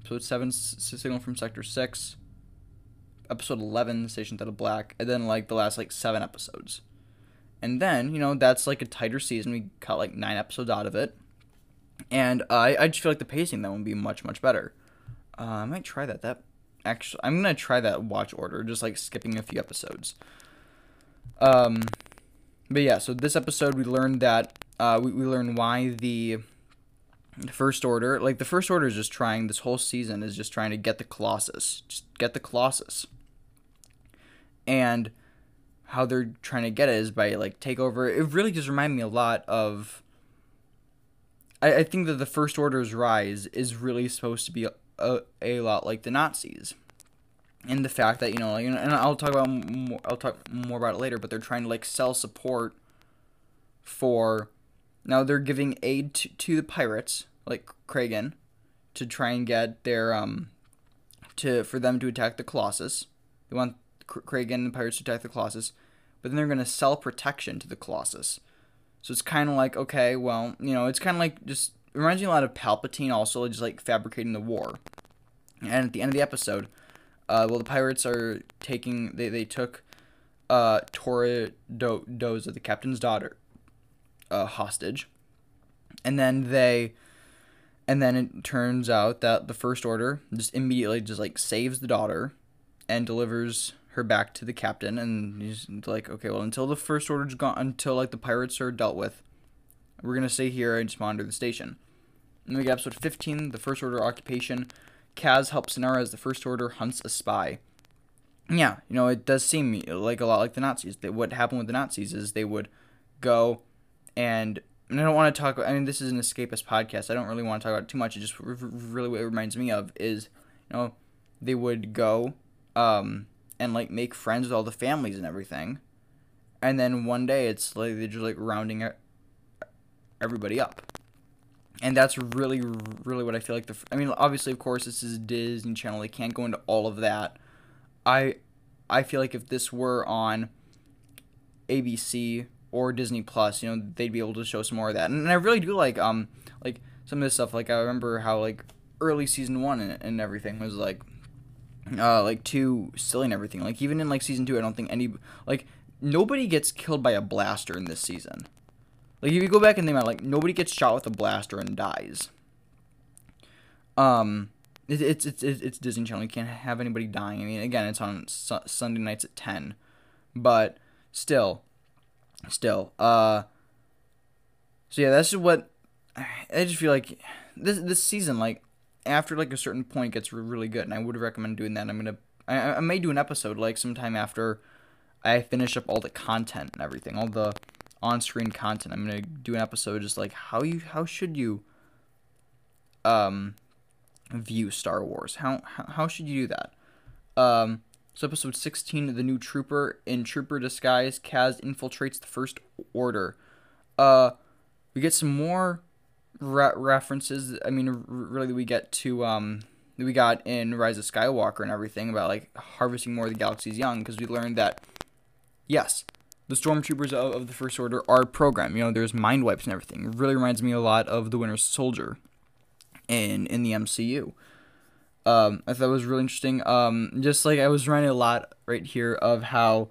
A: Episode seven, S- Signal from Sector Six. Episode eleven, Station Theta Black, and then like the last like seven episodes. and then you know that's like a tighter season. We cut like nine episodes out of it, and I I just feel like the pacing that would be much much better. Uh, I might try that. That actually, I'm gonna try that watch order, just like skipping a few episodes. Um, but yeah, so this episode we learned that uh, we we learned why the First Order, like the First Order, is just trying this whole season is just trying to get the Colossus, just get the Colossus, and how they're trying to get it is by like take over. It really just reminded me a lot of. I, I think that the First Order's rise is really supposed to be a, a, a lot like the Nazis, and the fact that you know, like, and I'll talk about more, I'll talk more about it later. But they're trying to like sell support for. Now they're giving aid to, to the pirates, like Kragan, to try and get their um, to for them to attack the Colossus. They want Kragan and the pirates to attack the Colossus, but then they're going to sell protection to the Colossus. So it's kind of like, okay, well, you know, it's kind of like just reminds me a lot of Palpatine also, just like fabricating the war. And at the end of the episode, uh, well, the pirates are taking, they, they took uh, Doza, the captain's daughter, uh, hostage. And then they, and then it turns out that the First Order just immediately just like saves the daughter and delivers her back to the captain and he's like okay well until the first order's gone until like the pirates are dealt with we're gonna stay here and just monitor the station and we get episode 15 the first order occupation kaz helps Synara as the first order hunts a spy yeah you know it does seem like a lot like the nazis that what happened with the nazis is they would go and and I don't want to talk. I mean, this is an escapist podcast. I don't really want to talk about too much. It just really what it reminds me of is, you know, they would go, um, and like make friends with all the families and everything. And then one day it's like they're just like rounding everybody up. And that's really, really what I feel like the. I mean, obviously, of course, this is Disney Channel. They can't go into all of that. I, I feel like if this were on ABC or Disney Plus, you know, they'd be able to show some more of that. And I really do like um like some of this stuff. Like I remember how like early season one and, and everything was like uh, like too silly and everything. Like even in like season two, I don't think any like nobody gets killed by a blaster in this season. Like if you go back and think about it, like nobody gets shot with a blaster and dies. Um, it, it's it's it's Disney Channel. You can't have anybody dying. I mean, again, it's on su- Sunday nights at ten, but still, still. Uh, so yeah, that's just what I just feel like this this season like after like a certain point gets really good and i would recommend doing that i'm gonna I, I may do an episode like sometime after i finish up all the content and everything all the on-screen content. I'm gonna do an episode just like how you how should you um view star wars? How how, how should you do that? Um so episode 16 the new trooper in trooper disguise kaz infiltrates the first order. Uh we get some more re- references. I mean, r- really, we get to um, we got in Rise of Skywalker and everything about like harvesting more of the galaxy's young because we learned that yes, the stormtroopers of, of the First Order are programmed. You know, there's mind wipes and everything. It really reminds me a lot of the Winter Soldier in in the MCU. Um, I thought it was really interesting. Um, just like I was writing a lot right here of how,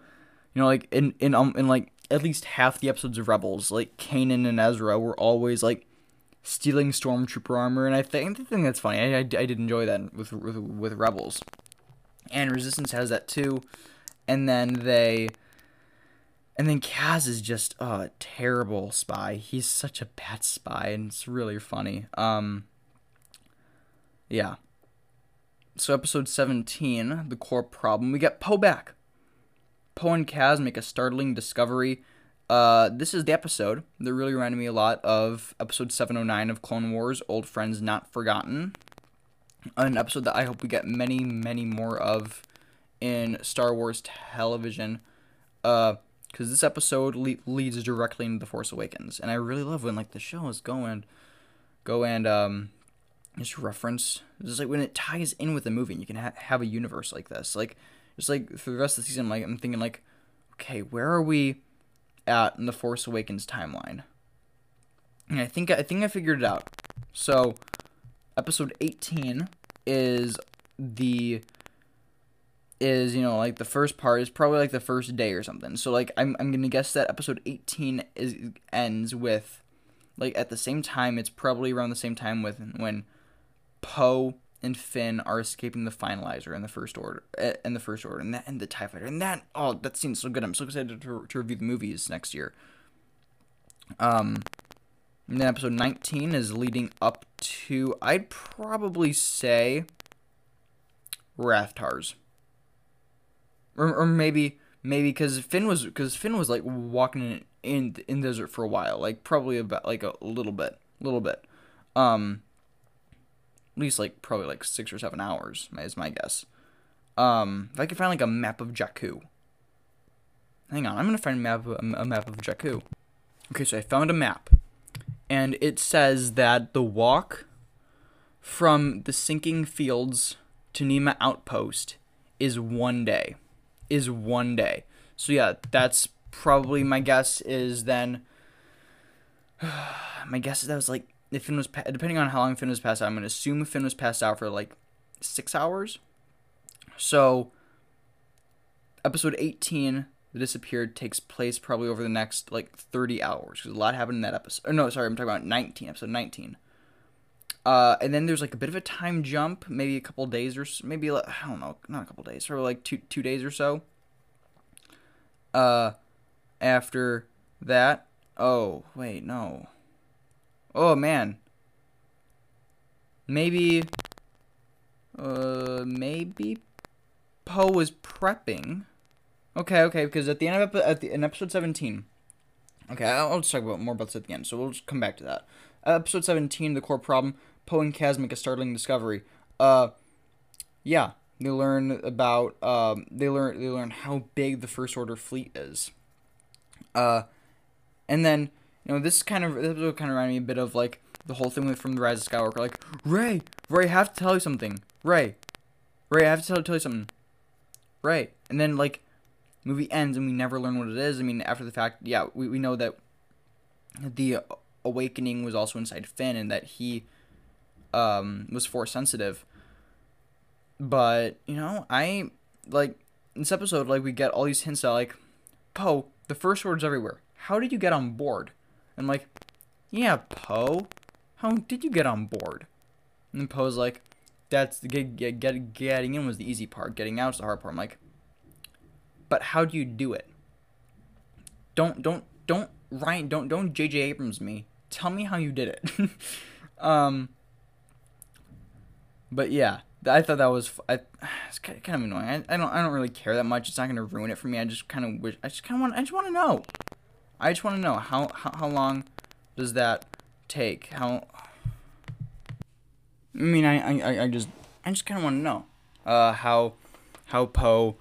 A: you know, like in in um in like at least half the episodes of Rebels, like Kanan and Ezra were always like stealing stormtrooper armor, and I think I think that's funny. I, I, I did enjoy that with, with with Rebels, and Resistance has that too, and then they. And then Kaz is just a terrible spy. He's such a bad spy, and it's really funny. Um, yeah. So episode seventeen, the core problem. We get Poe back. Poe and Kaz make a startling discovery uh, this is the episode that really reminded me a lot of episode 709 of Clone Wars Old Friends Not Forgotten. An episode that I hope we get many, many more of in Star Wars television. Uh, because this episode le- leads directly into The Force Awakens, and I really love when like the shows go and go and um just reference just like when it ties in with the movie, and you can ha- have a universe like this. Like just like for the rest of the season, like I'm thinking like, okay, where are we? At in the Force Awakens timeline. And I think I think I figured it out. So, episode 18 is the is you know like the first part is probably like the first day or something. So like I'm I'm gonna guess that episode 18 is ends with like at the same time. It's probably around the same time with when Poe and Finn are escaping the finalizer in the first order eh, in the first order and that and the TIE fighter and that oh that seems so good. I'm so excited to, to review the movies next year. Um and then episode 19 is leading up to I'd probably say Rathtars. Or, or maybe maybe because Finn was because Finn was like walking in in in the desert for a while, like probably about like a little bit, little bit, um, at least like probably like six or seven hours is my guess. Um, if I could find like a map of Jakku. Hang on, I'm gonna find a map a map of Jakku. Okay, so I found a map, and it says that the walk from the sinking fields to Niima Outpost is one day is one day. So yeah, that's probably my guess is then. my guess is that was like if Finn was depending on how long Finn was passed out. I'm gonna assume Finn was passed out for like six hours. So episode 18 the disappeared takes place probably over the next like 30 hours because a lot happened in that episode or no sorry i'm talking about 19 episode 19 uh, and then there's like a bit of a time jump, maybe a couple days or maybe like, I don't know, not a couple days, or like two two days or so. Uh, after that, oh wait, no. Oh man. Maybe. Uh, maybe Poe was prepping. Okay, okay, because at the end of at the in episode seventeen. Okay, I'll, just talk about more about this at the end, so we'll just come back to that. Episode seventeen, the core problem. Poe and Kaz make a startling discovery. Uh, yeah, they learn about um, they learn they learn how big the First Order fleet is. Uh, and then you know this kind of this kind of remind me a bit of like the whole thing with from the Rise of Skywalker. Like Rey, Rey, I have to tell you something. Rey, Rey, I have to tell, tell you something. Rey, and then like movie ends and we never learn what it is. I mean, after the fact, yeah, we, we know that the awakening was also inside Finn and that he um, was force sensitive. But you know, I like in this episode, like we get all these hints that like, Poe, the first word's everywhere. How did you get on board? And like, yeah, Poe, how did you get on board? And Poe's like, that's the get, get, get getting in was the easy part. Getting out is the hard part. I'm like, but how do you do it? Don't don't don't Rian don't don't J.J. Abrams me. Tell me how you did it. um, but yeah, I thought that was I, it's kind of annoying. I, I don't I don't really care that much. It's not gonna ruin it for me. I just kind of wish I just kind of want I just want to know. I just want to know how, how how long does that take? How I mean I I, I just I just kind of want to know uh how how Poe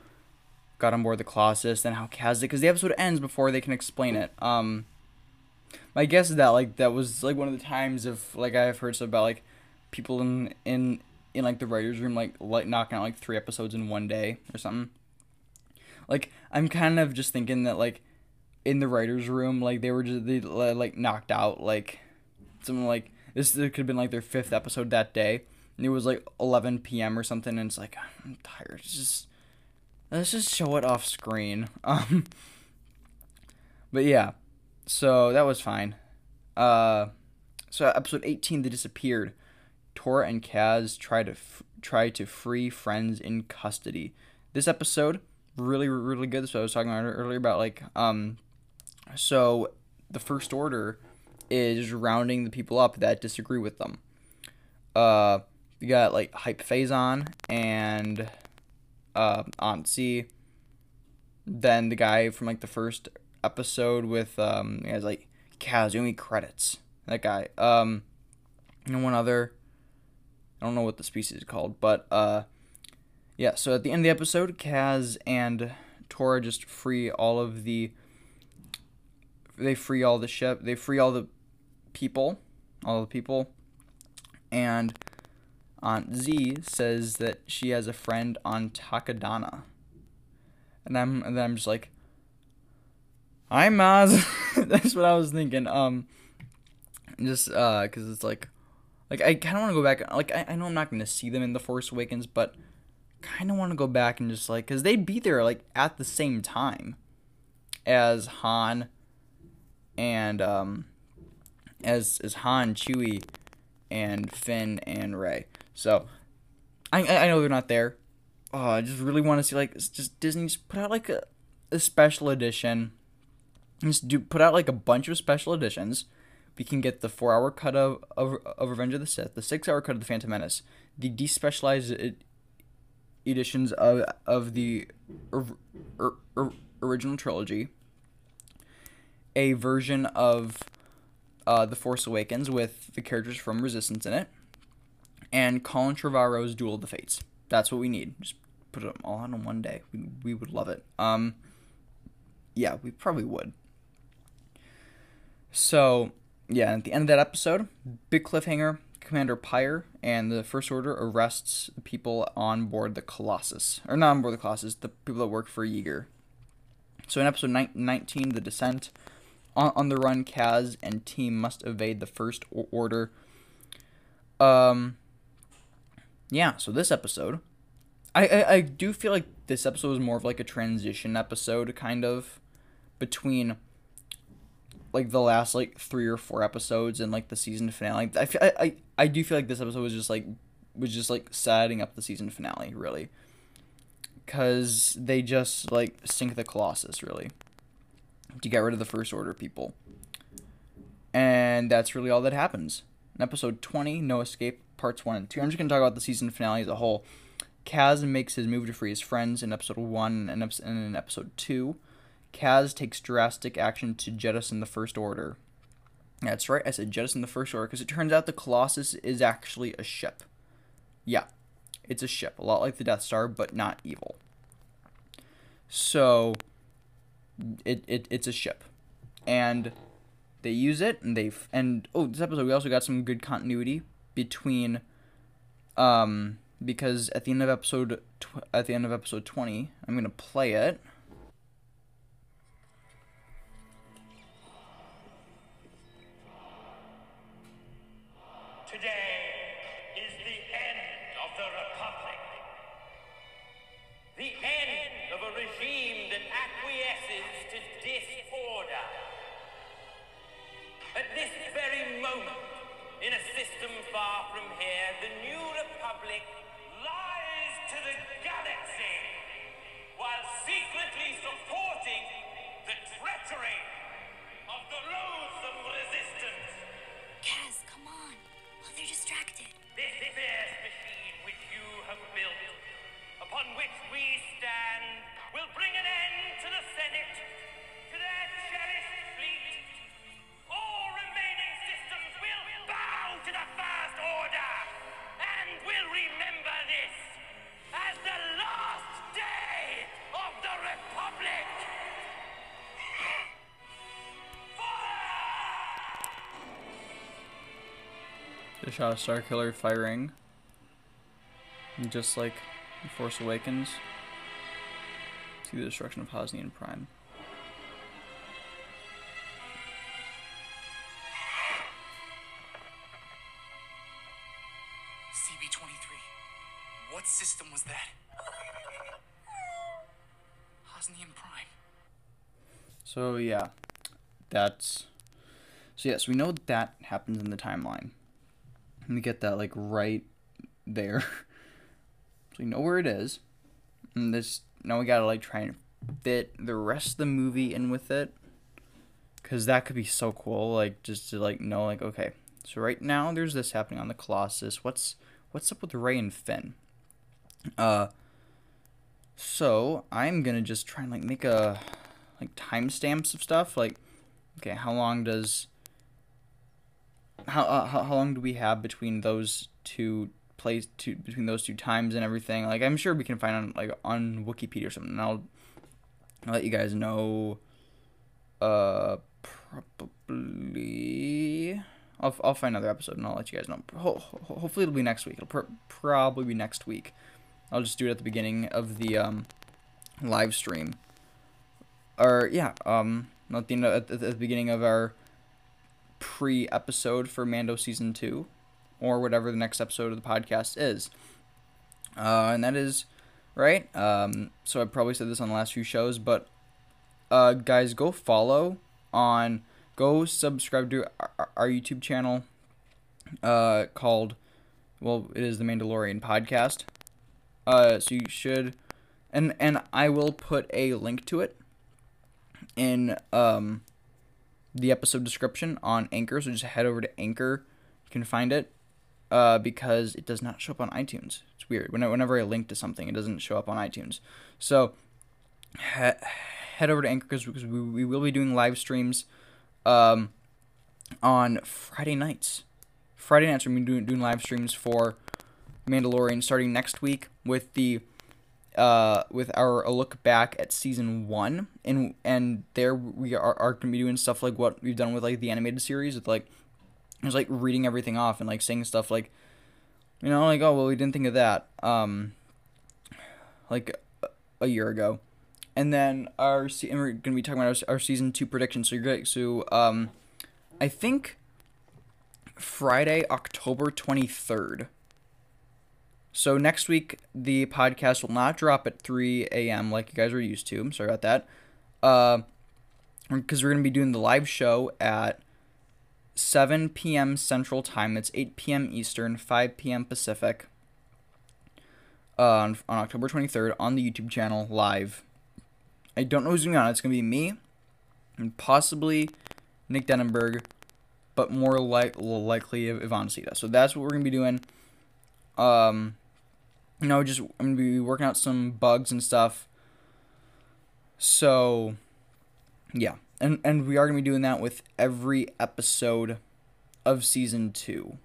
A: got on board the Colossus and how Kaz did because the episode ends before they can explain it. Um, my guess is that like that was like one of the times of like I've heard stuff about like people in in in like the writers room like like knocking out like three episodes in one day or something. Like I'm kind of just thinking that like in the writers room like they were just they like knocked out like something like this could have been like their fifth episode that day and it was like 11 p.m. or something and it's like I'm tired. It's just let's just show it off screen. Um but yeah. So that was fine. Uh so episode 18 they disappeared Torra and Kaz try to f- try to free friends in custody. This episode really really good. So I was talking about earlier about like um, so the First Order is rounding the people up that disagree with them. Uh, you got like Hype Fazon and uh Aunt Z. Then the guy from like the first episode with um, he has like Kazumi credits. That guy. Um, and one other I don't know what the species is called, but uh, yeah. So at the end of the episode, Kaz and Torra just free all of the. They free all the ship. They free all the people, all the people, and Aunt Z says that she has a friend on Takodana, and I'm and then I'm just like, "Hi, Maz." That's what I was thinking. Um, just uh, cause it's like like I kind of want to go back. Like I, I know I'm not to see them in the Force Awakens, but kind of want to go back and just like because they'd be there like at the same time as Han and um as as Han, Chewie, and Finn and Rey. So I I know they're not there. Oh, I just really want to see like just Disney just put out like a, a special edition. Just do put out like a bunch of special editions. We can get the four hour cut of, of, of Revenge of the Sith, the six hour cut of the Phantom Menace, the despecialized editions of of the or, or, or, original trilogy, a version of uh, the Force Awakens with the characters from Resistance in it, and Colin Trevorrow's Duel of the Fates. That's what we need. Just put them all on in one day. We, we would love it. Um, yeah, we probably would. So, yeah, at the end of that episode, big cliffhanger. Commander Pyre and the First Order arrests the people on board the Colossus. Or not on board the Colossus, the people that work for Yeager. So in episode 19, The Descent, on, on the run, Kaz and team must evade the First Order. Um, yeah, so this episode, I, I, I do feel like this episode was more of like a transition episode, kind of, between like the last like three or four episodes and like the season finale. I, feel, I, I I do feel like this episode was just like was just like setting up the season finale really, because they just like sink the Colossus really to get rid of the First Order people, and that's really all that happens. In episode twenty, No Escape, parts one and two. I'm just gonna talk about the season finale as a whole. Kaz makes his move to free his friends in episode one and in episode two. Kaz takes drastic action to jettison the First Order. That's right, I said jettison the First Order because it turns out the Colossus is actually a ship. Yeah, it's a ship, a lot like the Death Star, but not evil. So, it, it it's a ship, and they use it, and they and oh, this episode we also got some good continuity between, um, because at the end of episode tw- at the end of episode twenty, I'm gonna play it. Shot of Starkiller firing. Just like The Force Awakens. See the destruction of Hosnian Prime.
C: CB-23. What system was that? Hosnian Prime.
A: So yeah, that's so yes, we know that happens in the timeline. We get that like right there. so we know where it is. And this now we gotta like try and fit the rest of the movie in with it. Cause that could be so cool, like just to like know like okay. So right now there's this happening on the Colossus. What's what's up with Rey and Finn? Uh so I'm gonna just try and like make a like timestamps of stuff. Like, okay, how long does how uh, how, how long do we have between those two plays two between those two times and everything? Like, I'm sure we can find on like on Wikipedia or something. I'll I'll let you guys know. Uh, probably. I'll, I'll find another episode and I'll let you guys know. Ho- ho- hopefully it'll be next week. It'll pr- probably be next week. I'll just do it at the beginning of the um, live stream. Or yeah, um, at the, at the, at the beginning of our pre-episode for Mando season two, or whatever the next episode of the podcast is. Uh, and that is right? Um, so I probably said this on the last few shows, but uh, guys, go follow on, go subscribe to our, our YouTube channel uh, called, well, it is the Mandalorian podcast. Uh, so you should, and and I will put a link to it in um the episode description on Anchor. So just head over to Anchor, you can find it. Uh, because it does not show up on iTunes. It's weird. Whenever, I link to something, it doesn't show up on iTunes. So he- head over to Anchor because we, we will be doing live streams um, on Friday nights. Friday nights we're doing, doing live streams for Mandalorian starting next week with the uh, with our a look back at season one and and there we are, are gonna be doing stuff like what we've done with like the animated series with like just like reading everything off and like saying stuff like you know like oh well we didn't think of that um like a- year ago. And then our and we're gonna be talking about our, our season two predictions so you're great so um i think friday october 23rd so next week the podcast will not drop at 3 a.m. like you guys are used to. I'm sorry about that. Uh, because we're gonna be doing the live show at 7 p.m. Central Time. It's 8 p.m. Eastern, 5 p.m. Pacific. Uh, on, on October 23rd on the YouTube channel live. I don't know who's gonna be on. It's gonna be me and possibly Nick Denenberg, but more like likely Ivan Sita. So that's what we're gonna be doing um you know just i'm gonna be working out some bugs and stuff. So yeah. And and we are gonna be doing that with every episode of season two.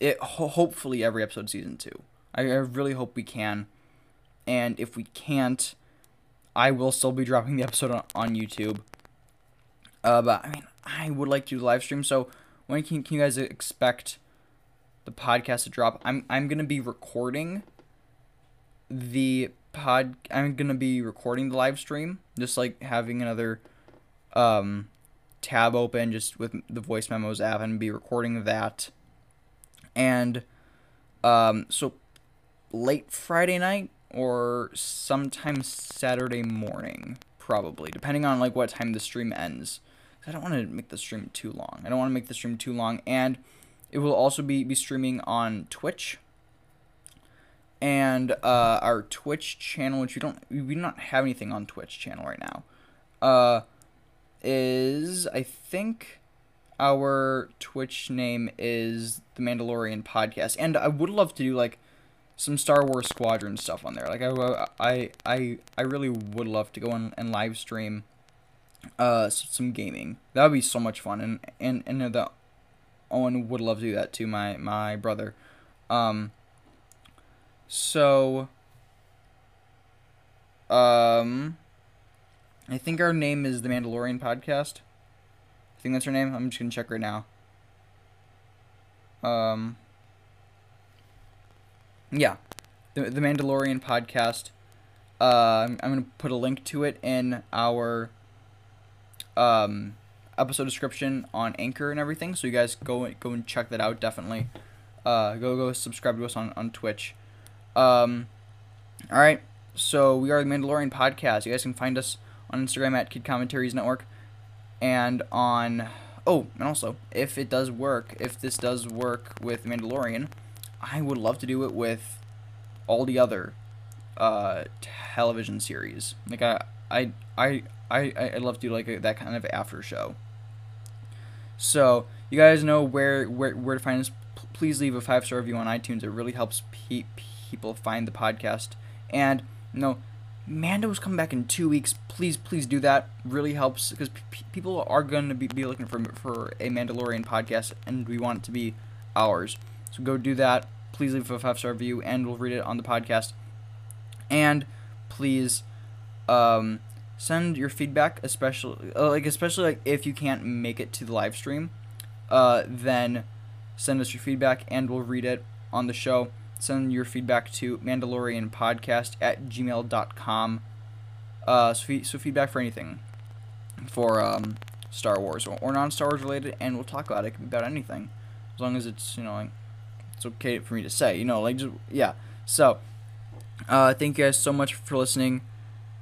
A: It ho- hopefully every episode season two. I, I really hope we can. And if we can't i will still be dropping the episode on, on youtube. Uh but i mean i would like to live stream. So when can, can you guys expect the podcast to drop. I'm I'm gonna be recording the pod. I'm gonna be recording the live stream, just like having another um tab open, just with the voice memos app, and be recording that. And um, so late Friday night or sometime Saturday morning, probably, depending on like what time the stream ends. I don't want to make the stream too long. I don't want to make the stream too long, and it will also be, be streaming on Twitch. And uh, our Twitch channel, which we don't we do not have anything on Twitch channel right now, uh, is I think our Twitch name is the Mandalorian Podcast, and I would love to do like some Star Wars Squadron stuff on there. Like I I I I really would love to go on and live stream uh some gaming. That would be so much fun, and and and the Owen would love to do that too. My my brother. Um. So. Um. I think our name is the Mandalorian Podcast. I think that's our name. I'm just gonna check right now. Um. Yeah, the the Mandalorian Podcast. Uh, I'm, I'm gonna put a link to it in our um episode description on Anchor and everything. So you guys go go and check that out. Definitely. Uh, go go subscribe to us on on Twitch. Um, all right. So we are the Mandalorian podcast. You guys can find us on Instagram at Kid Commentaries Network, and on oh, and also if it does work, if this does work with Mandalorian, I would love to do it with all the other uh television series. Like I I I I I love to do like a, that kind of after show. So you guys know where where where to find us. P- please leave a five star review on iTunes. It really helps pe- people find the podcast. And you know, Mando's coming back in two weeks. Please please do that. Really helps because p- people are going to be, be looking for for a Mandalorian podcast, and we want it to be ours. So go do that. Please leave a five star review, and we'll read it on the podcast. And please um, send your feedback, especially uh, like especially like if you can't make it to the live stream, uh, then send us your feedback and we'll read it on the show. Send your feedback to Mandalorian Podcast at gmail.com. Uh, so, so feedback for anything for um, Star Wars or, or non Star Wars related, and we'll talk about it. About anything, as long as it's you know like it's okay for me to say. You know, like just yeah. So Uh, thank you guys so much for listening,